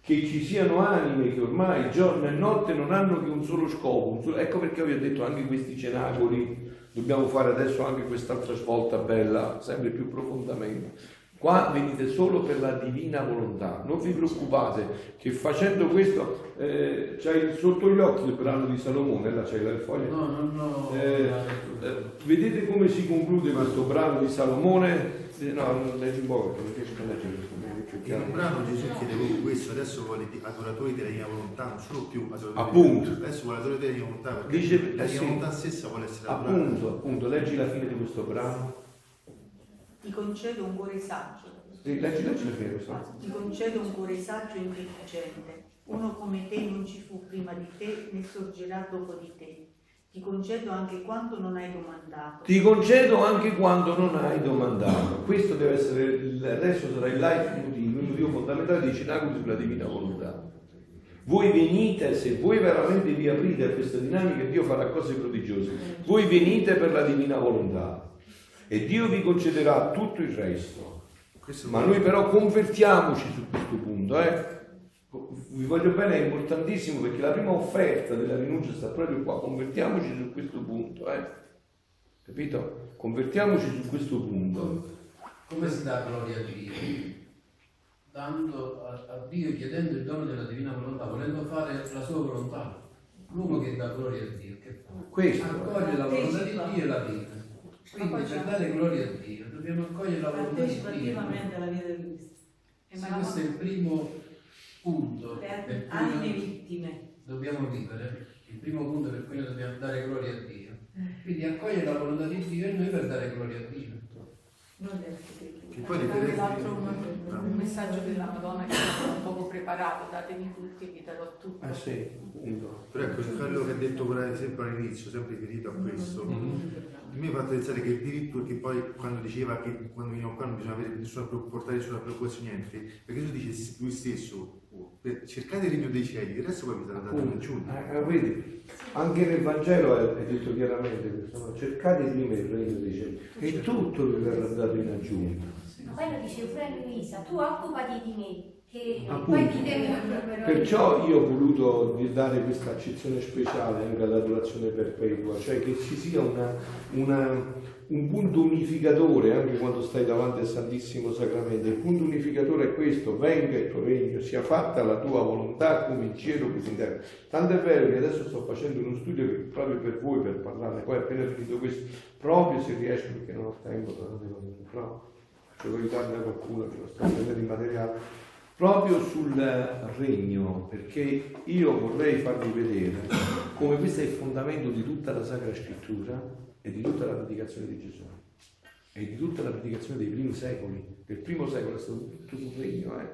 che ci siano anime che ormai giorno e notte non hanno che un solo scopo, un solo- ecco perché vi ho detto anche questi cenacoli, dobbiamo fare adesso anche quest'altra svolta bella, sempre più profondamente. Qua venite solo per la divina volontà, non vi preoccupate che facendo questo eh, c'hai sotto gli occhi il brano di Salomone, là c'hai la foglia. No, no, no. Eh, eh, vedete come si conclude questo brano di Salomone? Eh, No, non leggi un po' perché non riesco a leggere In brano Gesù chiede proprio questo, adesso vuole adoratori della divina volontà, non solo più adoratori Appunto. Adesso vuole adoratori della divina volontà, perché Dice- la eh divina sì. volontà stessa vuole essere adorata. Appunto, appunto, leggi la fine di questo brano. Ti concedo un cuore saggio. Sì, leggi, leggi di questo brano. Ti concedo un cuore saggio e intelligente. Uno come te non ci fu prima di te né sorgerà dopo di te. Ti concedo anche quando non hai domandato. Ti concedo anche quando non hai domandato. Questo deve essere, il, adesso sarà il life motivo, il motivo fondamentale dei cenacoli sulla divina volontà. Voi venite, se voi veramente vi aprite a questa dinamica, Dio farà cose prodigiose. Voi venite per la divina volontà e Dio vi concederà tutto il resto. Ma noi però convertiamoci su questo punto, eh? Vi voglio bene, è importantissimo perché la prima offerta della rinuncia sta proprio qua, convertiamoci su questo punto, eh? Capito? Convertiamoci su questo punto. Come si dà gloria a Dio? Dando a, a Dio, chiedendo il dono della divina volontà, volendo fare la sua volontà. L'uomo che dà gloria a Dio, che fa? Questo. Accoglie la volontà di Dio e la vita. Quindi per dare gloria a Dio dobbiamo accogliere la volontà di Dio. alla vita di Cristo. Sì, questo è il primo punto per cui anime vittime. dobbiamo vivere, il primo punto per cui noi dobbiamo dare gloria a Dio. Quindi accogliere la volontà di Dio e noi per dare gloria a Dio. Non le Che poi Anche l'altro un, un messaggio della Madonna che è un poco preparato, datemi tutti e vi darò tutto. Eh sì, appunto. Però ecco, quello che ha detto esempio all'inizio, sempre riferito a questo, mi ha fatto pensare che il diritto che poi quando diceva che quando veniamo qua non bisogna avere nessuna, portare nessuna preoccupazione, niente, perché tu dice lui stesso, per cercate il regno dei cieli, il resto poi vi sarà dato in aggiunta. Eh, eh, vedi, anche nel Vangelo è, è detto chiaramente questo, cercate prima il regno dei cieli e tutto vi verrà dato in aggiunta. Ma poi lo dice pure a Luisa, tu occupati di me, che Appunto. poi ti devi. Perciò io ho voluto dare questa accezione speciale anche all'adorazione perpetua, cioè che ci sia una- una- un punto unificatore anche quando stai davanti al Santissimo Sacramento. Il punto unificatore è questo, venga il tuo regno, sia fatta la tua volontà come in cielo così in terra. Tanto è vero che adesso sto facendo uno studio che proprio per voi, per parlarne, poi appena finito questo, proprio se riesco, perché non ho tempo, però aiutarmi da qualcuno che lo sta prendendo in materiale proprio sul regno, perché io vorrei farvi vedere come questo è il fondamento di tutta la Sacra Scrittura e di tutta la predicazione di Gesù. e di tutta la predicazione dei primi secoli. Del primo secolo è stato tutto sul regno. Eh.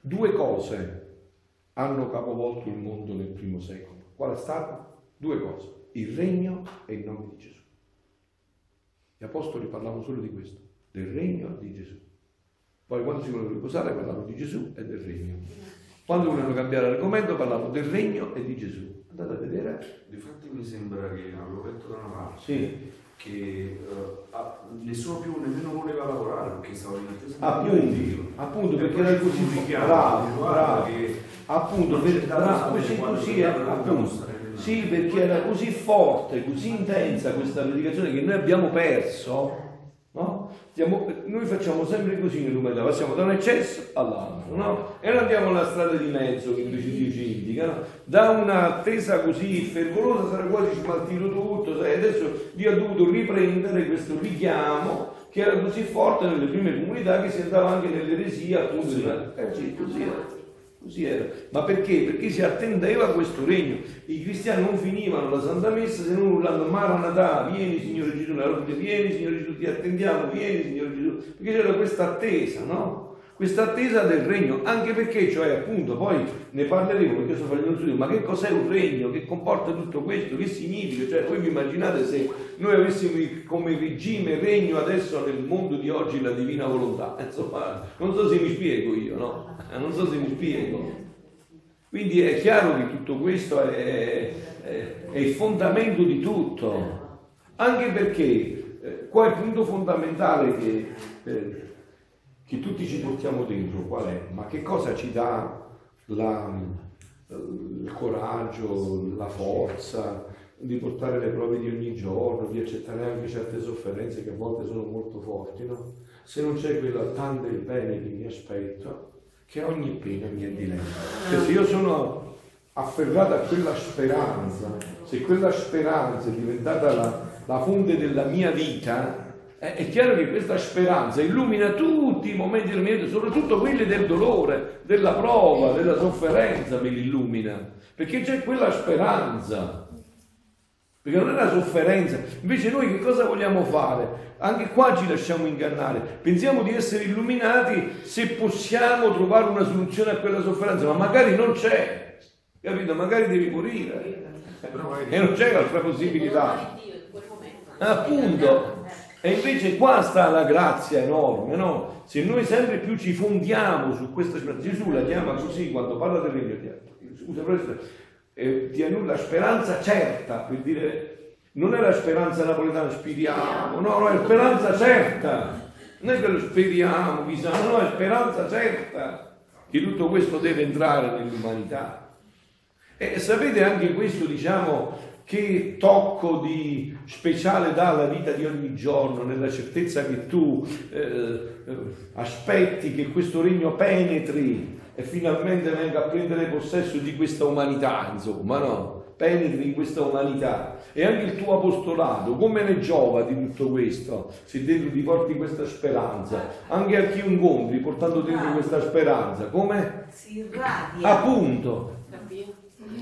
Due cose hanno capovolto il mondo nel primo secolo. Qual è stato? Due cose, il regno e il nome di Gesù. Gli apostoli parlavano solo di questo, del regno di Gesù. Poi quando si volevano riposare parlavano di Gesù e del regno. Quando volevano cambiare argomento parlavano del regno e di Gesù. Andate a vedere. Difatti mi sembra che avevo letto da una parte Sì. che eh, ah, nessuno più nemmeno voleva lavorare perché stava in attesa Appunto, di Dio. appunto perché era così bravo, bravo. che appunto per, bravo, così, dobbiamo è, appunto, demostrare. sì, perché era così forte, così intensa questa predicazione che noi abbiamo perso, no? Stiamo- noi facciamo sempre così nell'umanità, passiamo da un eccesso all'altro, no? E non andiamo alla strada di mezzo che invece Dio ci indica, no? Da un'attesa così fervorosa sarà quasi smaltito tutto, sai, adesso Dio ha dovuto riprendere questo richiamo che era così forte nelle prime comunità che si andava anche nell'eresia appunto di eh sì, così era. Così era. Ma perché? Perché si attendeva a questo regno. I cristiani non finivano la Santa Messa se non urlando Maranatà, vieni Signore Gesù, notte, vieni Signore Gesù, ti attendiamo, vieni Signore Gesù. Perché c'era questa attesa, no? Questa attesa del regno, anche perché, cioè appunto, poi ne parleremo perché sto facendo un studio, ma che cos'è un regno? Che comporta tutto questo? Che significa? Cioè, voi vi immaginate se noi avessimo come regime regno adesso nel mondo di oggi la divina volontà? [laughs] Insomma, non so se mi spiego io, no? Eh, Non so se mi spiego. Quindi è chiaro che tutto questo è, è- è il fondamento di tutto, anche perché eh, qua il punto fondamentale che, eh, che tutti ci portiamo dentro qual è? Ma che cosa ci dà la- il coraggio, la forza di portare le prove di ogni giorno, di accettare anche certe sofferenze che a volte sono molto forti, no? Se non c'è quella tanto il bene che mi aspetto, che ogni pena mi è di lei. Cioè, se io sono afferrato a quella speranza, se quella speranza è diventata la, la fonte della mia vita, eh, è chiaro che questa speranza illumina tutti i momenti della mia vita, soprattutto quelli del dolore, della prova, della sofferenza, me li illumina, perché c'è quella speranza. Perché non è la sofferenza. Invece noi che cosa vogliamo fare? Anche qua ci lasciamo ingannare. Pensiamo di essere illuminati se possiamo trovare una soluzione a quella sofferenza, ma magari non c'è. Capito? Magari devi morire. E non c'è altra possibilità. Appunto. E invece qua sta la grazia enorme, no? Se noi sempre più ci fondiamo su questa speranza, Gesù la chiama così quando parla del regno di Scusa, questo, eh, ti annulla la speranza certa, per dire, non è la speranza napoletana speriamo, no, no, è speranza certa, non è che lo speriamo, chissà, no, è speranza certa che tutto questo deve entrare nell'umanità. E sapete anche questo, diciamo, che tocco di speciale dà alla vita di ogni giorno, nella certezza che tu eh, eh, aspetti che questo regno penetri e finalmente venga a prendere possesso di questa umanità, insomma, no? Penetri in questa umanità e anche il tuo apostolato, come ne giova di tutto questo? Se dentro ti porti questa speranza, anche a chi incontri portando dentro questa speranza, come? Si irradia. Appunto,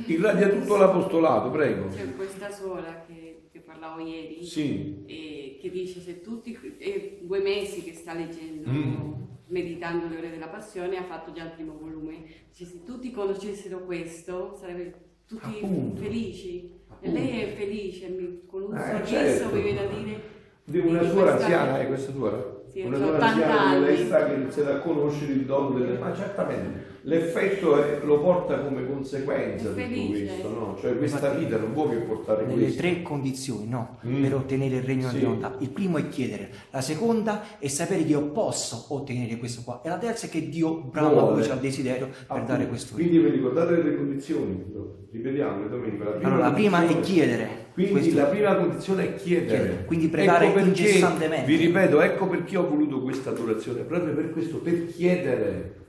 irradia tutto l'apostolato, prego. C'è questa suora che, che parlavo ieri Sì. e che dice se tutti, è due mesi che sta leggendo, Mm. meditando le ore della passione, ha fatto già il primo volume, dice se tutti conoscessero questo sarebbero tutti Appunto. felici. E Appunto. lei è felice, mi- con un Eh, sorriso certo. mi viene a dire... Di una di suora questa- anziana, è questa suora? Sì, una ho suora 80 anziana che lei sta che inizia a conoscere il dono delle... Ma certamente, l'effetto è- lo porta come conseguenza tutto felice. questo, no? Cioè questa vita non può che portare nelle questo. tre condizioni no, Mm. per ottenere il regno Sì. di volontà. Il primo è chiedere, la seconda è sapere che io posso ottenere questo qua e la terza è che Dio brama Vuole. lui c'ha il desiderio per Appunto. dare questo regno. Quindi vi ricordate le tre condizioni? Ripetiamo domenica. La prima Allora, la prima è chiedere. Quindi Questo- la prima condizione è chiedere. Chiedere. Quindi pregare perché, incessantemente. Vi ripeto, ecco perché ho voluto questa adorazione, proprio per questo, per chiedere.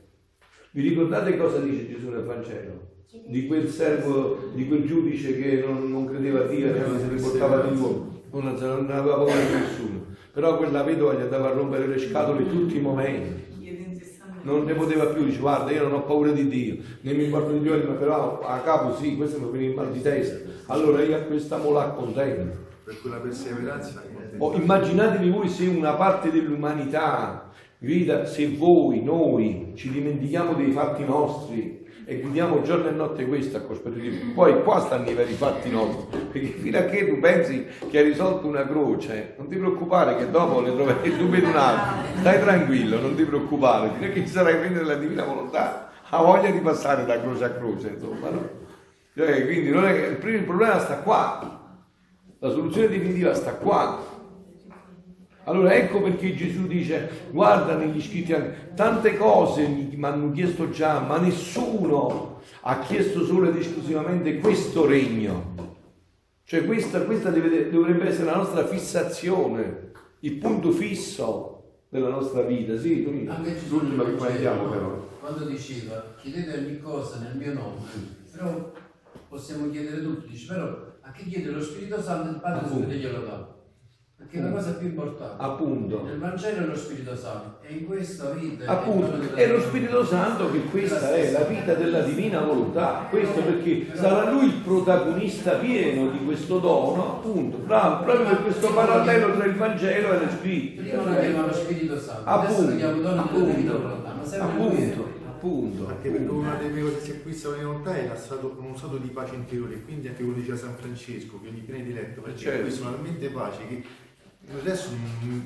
Vi ricordate cosa dice Gesù nel Vangelo? Di quel servo, di quel giudice che non, non credeva a Dio e se ne portava di nuovo, non, non aveva paura di nessuno. Però quella vedova gli andava a rompere le scatole tutti i momenti non ne poteva più, dice guarda io non ho paura di Dio, né mi importa di Dio, ma però a capo sì, questo mi viene il mal di testa. Allora io a questa mo la accontento. per quella perseveranza. Oh, immaginatevi voi se una parte dell'umanità grida se voi, noi ci dimentichiamo dei fatti nostri e gridiamo giorno e notte questo a cospetto di poi qua stanno i veri fatti nostri perché fino a che tu pensi che hai risolto una croce non ti preoccupare che dopo ne troverai tu per un altro stai tranquillo non ti preoccupare fino a che ci sarai preso nella divina volontà ha voglia di passare da croce a croce insomma no? Cioè, quindi non è che il, primo, problema sta qua la soluzione definitiva sta qua allora ecco perché Gesù dice, guarda negli scritti, tante cose mi hanno chiesto già, ma nessuno ha chiesto solo ed esclusivamente questo regno. Cioè questa, questa deve, dovrebbe essere la nostra fissazione, il punto fisso della nostra vita. Sì, l'ultima che prendiamo però. Quando diceva, chiedete ogni cosa nel mio nome, però possiamo chiedere tutti, dice, però a chi chiede lo Spirito Santo il Padre Appunto. glielo dà. Perché la cosa più importante. Appunto. Nel Vangelo è lo Spirito Santo e in questa vita appunto è lo Spirito Santo che questa è la vita della divina volontà. Questo perché sarà lui il protagonista pieno di questo dono appunto bravo, proprio per questo parallelo tra il Vangelo e lo Spirito prima lo chiamava lo Spirito Santo appunto, adesso lo dono appunto, della divina volontà ma sempre appunto appunto. Anche perché una delle cose che si acquista la volontà è stato, uno stato di pace interiore quindi anche quello diceva San Francesco che ogni benediletto perché certo. acquista una mente pace che Adesso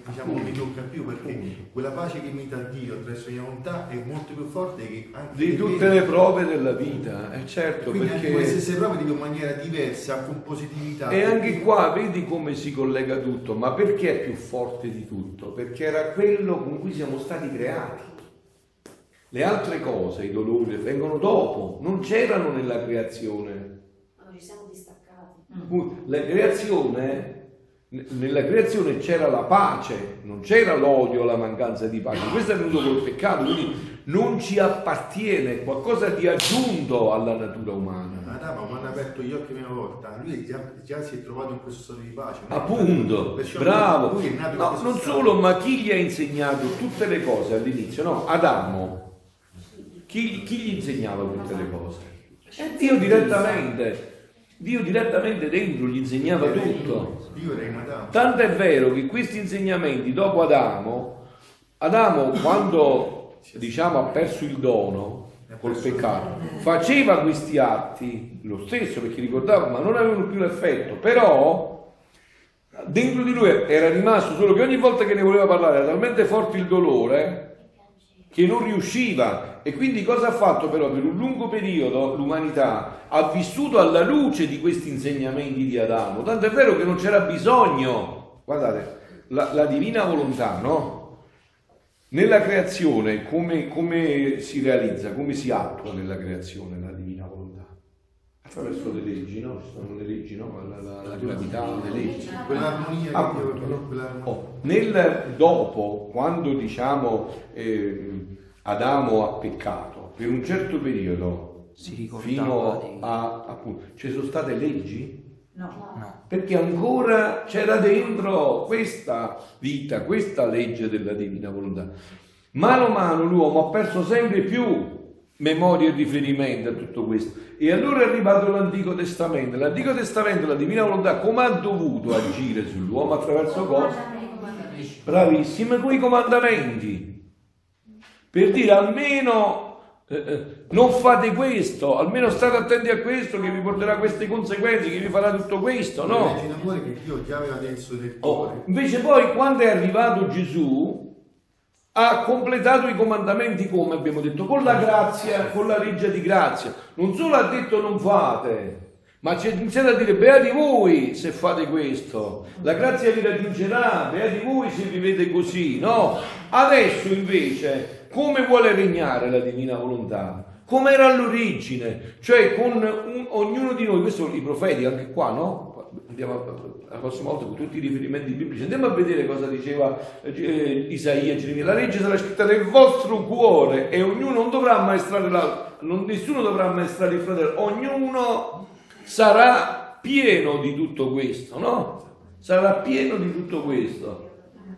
diciamo, non mi tocca più perché quella pace che imita Dio attraverso la volontà è molto più forte che anche di tutte le prove della vita, è certo Quindi perché anche le stesse prove di una maniera diversa, con positività. E anche qua vedi come si collega tutto, ma perché è più forte di tutto? Perché era quello con cui siamo stati creati. Le altre cose, i dolori, vengono dopo, non c'erano nella creazione. Ma ci siamo distaccati. La creazione nella creazione c'era la pace, non c'era l'odio, la mancanza di pace. Questo è venuto col peccato, quindi non ci appartiene, qualcosa di aggiunto alla natura umana. Adamo, quando ha aperto gli occhi una volta, lui già, già, si è trovato in questo stato di pace. Appunto, bravo. No, non solo, ma chi gli ha insegnato tutte le cose all'inizio? No, Adamo. Chi, chi gli insegnava tutte le cose? È Dio direttamente. Dio direttamente dentro gli insegnava tutto. Tanto è vero che questi insegnamenti dopo Adamo, Adamo quando diciamo ha perso il dono col peccato, faceva questi atti lo stesso perché ricordava, ma non avevano più l'effetto, però dentro di lui era rimasto solo che ogni volta che ne voleva parlare era talmente forte il dolore che non riusciva e quindi cosa ha fatto però per un lungo periodo l'umanità? Ha vissuto alla luce di questi insegnamenti di Adamo, tanto è vero che non c'era bisogno, guardate, la, la divina volontà, no? Nella creazione come, come, si realizza, come si attua nella creazione la? Attraverso le leggi, no? Ci sono le leggi, no? La, la, la gravità, le leggi. Quell'armonia Appunto, no? oh, nel dopo, quando diciamo eh, Adamo ha peccato, per un certo periodo, fino a appunto, ci sono state leggi? No. no. Perché ancora c'era dentro questa vita, questa legge della divina volontà. Mano a mano l'uomo ha perso sempre più memoria e riferimento a tutto questo. E allora è arrivato l'Antico Testamento. L'Antico Testamento, la divina volontà, come ha dovuto agire sull'uomo attraverso cosa? Bravissime, con i comandamenti. Per dire almeno eh, eh, non fate questo, almeno state attenti a questo che vi porterà queste conseguenze, che vi farà tutto questo, no? Oh, invece poi quando è arrivato Gesù, ha completato i comandamenti come abbiamo detto, con la grazia, con la legge di grazia. Non solo ha detto non fate, ma ha iniziato a dire beati voi se fate questo, la grazia vi raggiungerà, beati voi se vivete così, no? Adesso invece, come vuole regnare la divina volontà? Come era all'origine, cioè con un, ognuno di noi, questo i profeti anche qua, no? Andiamo la prossima volta con tutti i riferimenti biblici, andiamo a vedere cosa diceva eh, Isaia Geremia. La legge sarà scritta nel vostro cuore e ognuno non dovrà ammaestrare l'altro, nessuno dovrà ammaestrare il fratello, ognuno sarà pieno di tutto questo, no? Sarà pieno di tutto questo.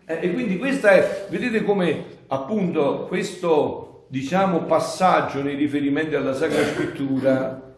Eh, e quindi questa è, vedete come appunto questo diciamo passaggio nei riferimenti alla Sacra Scrittura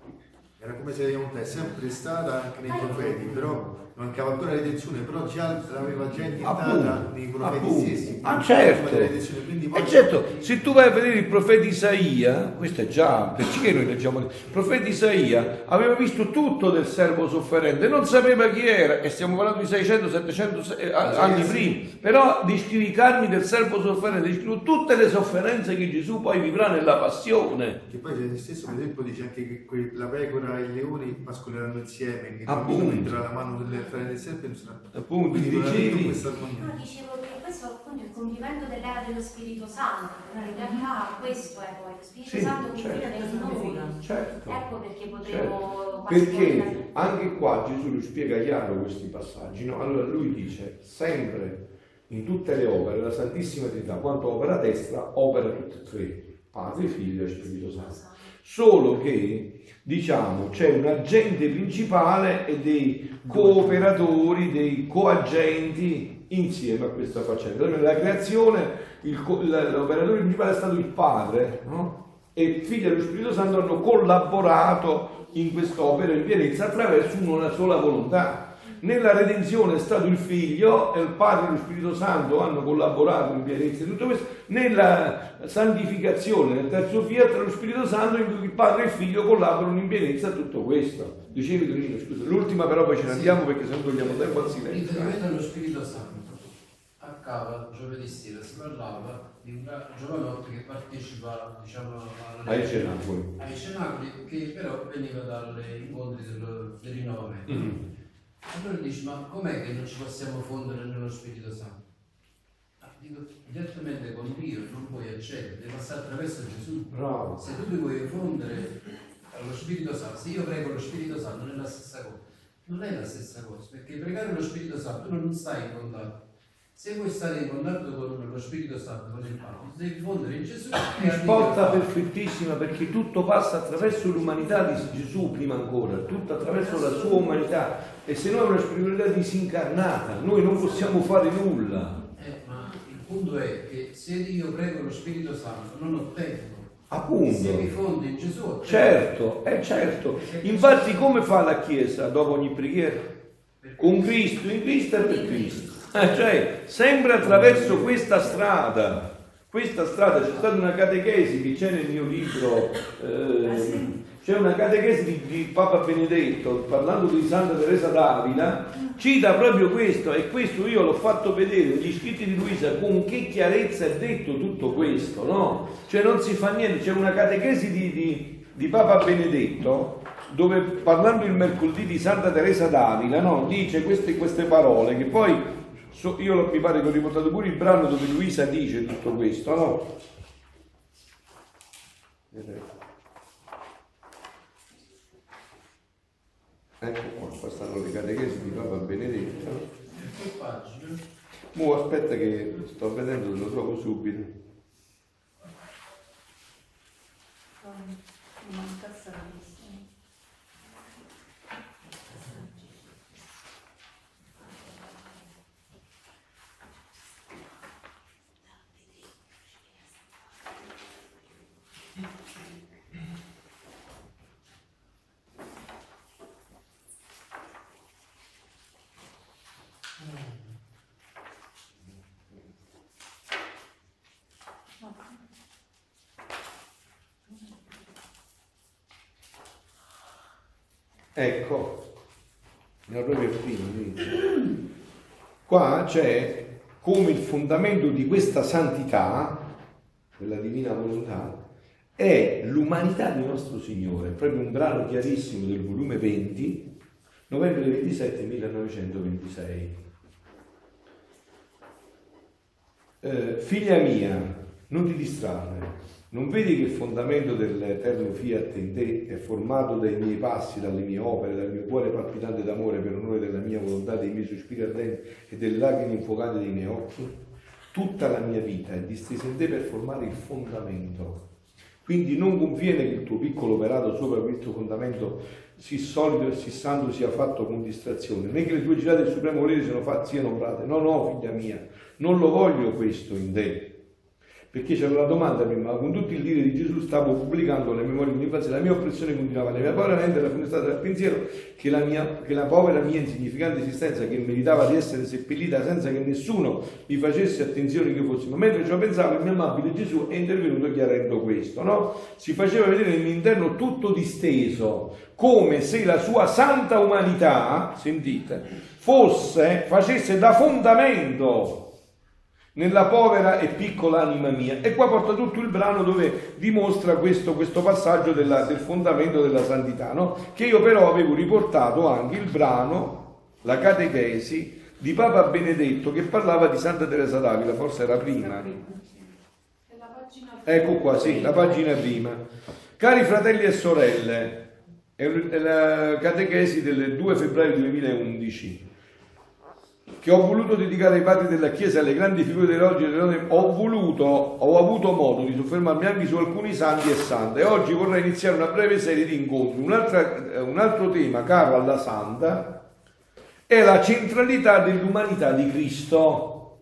era come se è sempre stata anche nei profeti, però mancava ancora la redenzione, però già l'aveva già Appunto, nei profeti appunto. stessi. Ah, certo. poi- E certo, se tu vai a vedere il profeta Isaia, questo è già, perché noi leggiamo, il profeta Isaia aveva visto tutto del servo sofferente, non sapeva chi era, e stiamo parlando di 600-700 eh, anni prima, però descrive i carni del servo sofferente, descrive tutte le sofferenze che Gesù poi vivrà nella passione. Che poi Gesù stesso, per esempio, dice anche che la pecora e il leone pascoleranno insieme, che Appunto. la mano nelle frane del serpe e non sarà. Appunto, dicevi- aveva questa armonia. No, dicevo che questo appunto è il compimento dell'era dello Spirito Santo, però in realtà questo è poi lo Spirito Sì, Santo che certo. vive dentro noi. Certo. Ecco perché Certo. potremo Perché anche qua Gesù lui spiega chiaro questi passaggi. no? Allora lui dice sempre in tutte le opere la Santissima Trinità, quanto opera a destra, opera tutte e tre, Padre, Figlio e Spirito Santo. Solo che diciamo c'è un agente principale e dei cooperatori, dei coagenti insieme a questa faccenda. Nella creazione l'operatore principale è stato il Padre, no? e il Figlio e lo Spirito Santo hanno collaborato in quest'opera in pienezza attraverso una sola volontà. Nella redenzione è stato il Figlio e il Padre e lo Spirito Santo hanno collaborato in pienezza in tutto questo. Nella santificazione, nel terzo fiat, lo Spirito Santo in cui il Padre e il Figlio collaborano in pienezza a tutto questo. Dicevi Tonino, scusa, l'ultima però poi ce ne andiamo perché se no togliamo tempo al silenzio. Riferimento allo Spirito Santo, a Cava giovedì sera si parlava di un giovanotto che partecipa diciamo, alle- Ai cenacoli. ai cenacoli, che però veniva dagli incontri del, del rinnovamento. Mhm. Allora dici, ma com'è che non ci possiamo fondere nello Spirito Santo? Ah, dico, direttamente con Dio non puoi accedere, devi passare attraverso Gesù. Bravo. Se tu ti vuoi fondere allo Spirito Santo, se io prego lo Spirito Santo non è la stessa cosa. Non è la stessa cosa, perché pregare lo Spirito Santo tu non stai in contatto. Se vuoi stare in contatto con lo Spirito Santo, con il Padre, devi fondere in Gesù Risposta perfettissima perché tutto passa attraverso l'umanità di Gesù prima ancora, tutto attraverso la sua umanità e se no è una spiritualità disincarnata, noi non possiamo fare nulla. Eh, ma il punto è che se io prego lo Spirito Santo non ottengo. Appunto. Se mi fondo in Gesù. Certo, è certo. Infatti come fa la Chiesa dopo ogni preghiera? Con Cristo, in Cristo e per Cristo. Eh, cioè, sempre attraverso questa strada. Questa strada, c'è stata una catechesi che c'è nel mio libro, eh, c'è una catechesi di, di Papa Benedetto, parlando di Santa Teresa d'Avila, cita proprio questo e questo io l'ho fatto vedere negli scritti di Luisa con che chiarezza è detto tutto questo, no? Cioè non si fa niente, c'è una catechesi di, di- di Papa Benedetto dove parlando il mercoledì di Santa Teresa d'Avila no, dice queste, queste parole che poi so- io mi pare che ho riportato pure il brano dove Luisa dice tutto questo, no? Ecco qua, qua stanno le catechesi di Papa Benedetto. Che? Mo aspetta che sto vedendo, lo trovo subito. Mi Ecco, era proprio vedi? Qua c'è come il fondamento di questa santità, della divina volontà, è l'umanità di nostro Signore, proprio un brano chiarissimo del volume 20, novembre 27 1926. Eh, figlia mia, non ti distrarre, non vedi che il fondamento dell'eterno fiat in te è formato dai miei passi, dalle mie opere, dal mio cuore palpitante d'amore per onore della mia volontà, dei miei sospiri ardenti e delle lacrime infuocate dei miei occhi? Tutta la mia vita è distesa in te per formare il fondamento. Quindi non conviene che il tuo piccolo operato sopra questo fondamento sì solido e sì santo sia fatto con distrazione, né che le tue girate del supremo volere siano, fatte, siano obrate. No, no, figlia mia, non lo voglio questo in te. Perché c'era una domanda prima, ma con tutto il dire di Gesù stavo pubblicando le memorie dell'infanzia, la mia oppressione continuava, la mia povera mente era funestata dal pensiero che la, mia, che la povera mia insignificante esistenza, che meritava di essere seppellita senza che nessuno mi facesse attenzione che io fossi, ma mentre ciò pensavo il mio amabile Gesù è intervenuto chiarendo questo, no? Si faceva vedere nel mio interno tutto disteso, come se la sua santa umanità, sentite, fosse, facesse da fondamento nella povera e piccola anima mia. E qua porta tutto il brano dove dimostra questo, questo passaggio della, del fondamento della santità, no? che io però avevo riportato anche il brano, la catechesi di Papa Benedetto che parlava di Santa Teresa d'Avila, forse era prima. Ecco qua, sì, la pagina prima. Cari fratelli e sorelle, è la catechesi del 2 febbraio 2011 che ho voluto dedicare ai padri della Chiesa e alle grandi figure dell'oggi ho voluto, ho avuto modo di soffermarmi anche su alcuni santi e sante e oggi vorrei iniziare una breve serie di incontri. un altro tema caro alla santa è la centralità dell'umanità di Cristo.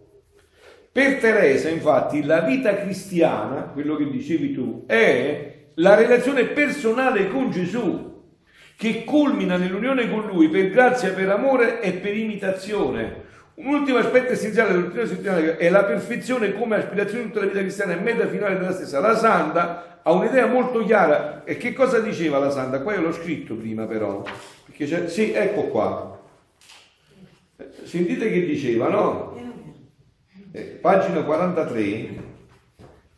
Per Teresa, infatti, la vita cristiana, quello che dicevi tu, è la relazione personale con Gesù che culmina nell'unione con Lui per grazia, per amore e per imitazione. Un ultimo aspetto essenziale della dottrina settimanale è la perfezione come aspirazione di tutta la vita cristiana e meta finale della stessa. La Santa ha un'idea molto chiara. E che cosa diceva la Santa? Qua io l'ho scritto prima però. Sì, ecco qua. Sentite che diceva, no? Eh, pagina 43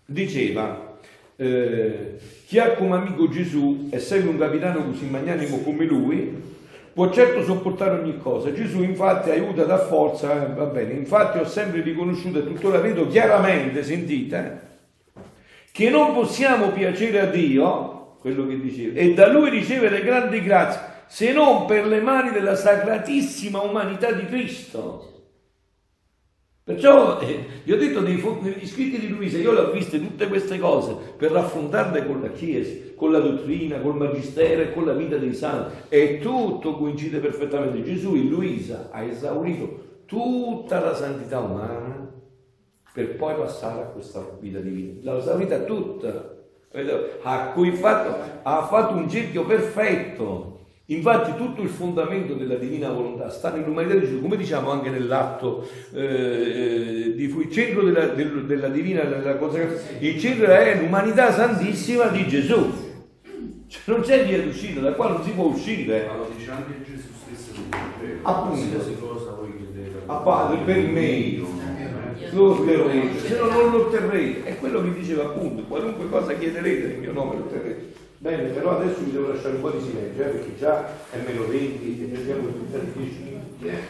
diceva eh, chi ha come amico Gesù e segue un capitano così magnanimo come lui può certo sopportare ogni cosa. Gesù infatti aiuta da forza, eh, va bene, infatti ho sempre riconosciuto e tuttora vedo chiaramente, sentite, che non possiamo piacere a Dio, quello che diceva, e da Lui ricevere grandi grazie, se non per le mani della sacratissima umanità di Cristo. Perciò eh, gli ho detto dei, negli scritti di Luisa, io le ho viste tutte queste cose per raffrontarle con la Chiesa, con la dottrina, col magistero e con la vita dei santi. E tutto coincide perfettamente. Gesù in Luisa ha esaurito tutta la santità umana per poi passare a questa vita divina. L'ha esaurita tutta. Ha, fatto, ha fatto un cerchio perfetto Infatti tutto il fondamento della divina volontà sta nell'umanità di Gesù, come diciamo anche nell'atto eh, eh di il centro della, del, della divina della consacrazione, il centro è l'umanità santissima di Gesù. Cioè, non c'è via d'uscita, da qua non si può uscire. Ma lo dice anche Gesù stesso Appunto. cosa voi chiedete. A Padre per me. Lo otterrete, se no non lo otterrete. È quello che diceva appunto, qualunque cosa chiederete nel mio nome lo otterrete. Bene, però adesso vi devo lasciare un po' di silenzio, eh, perché già è meno 20 e abbiamo 10 minuti. Eh.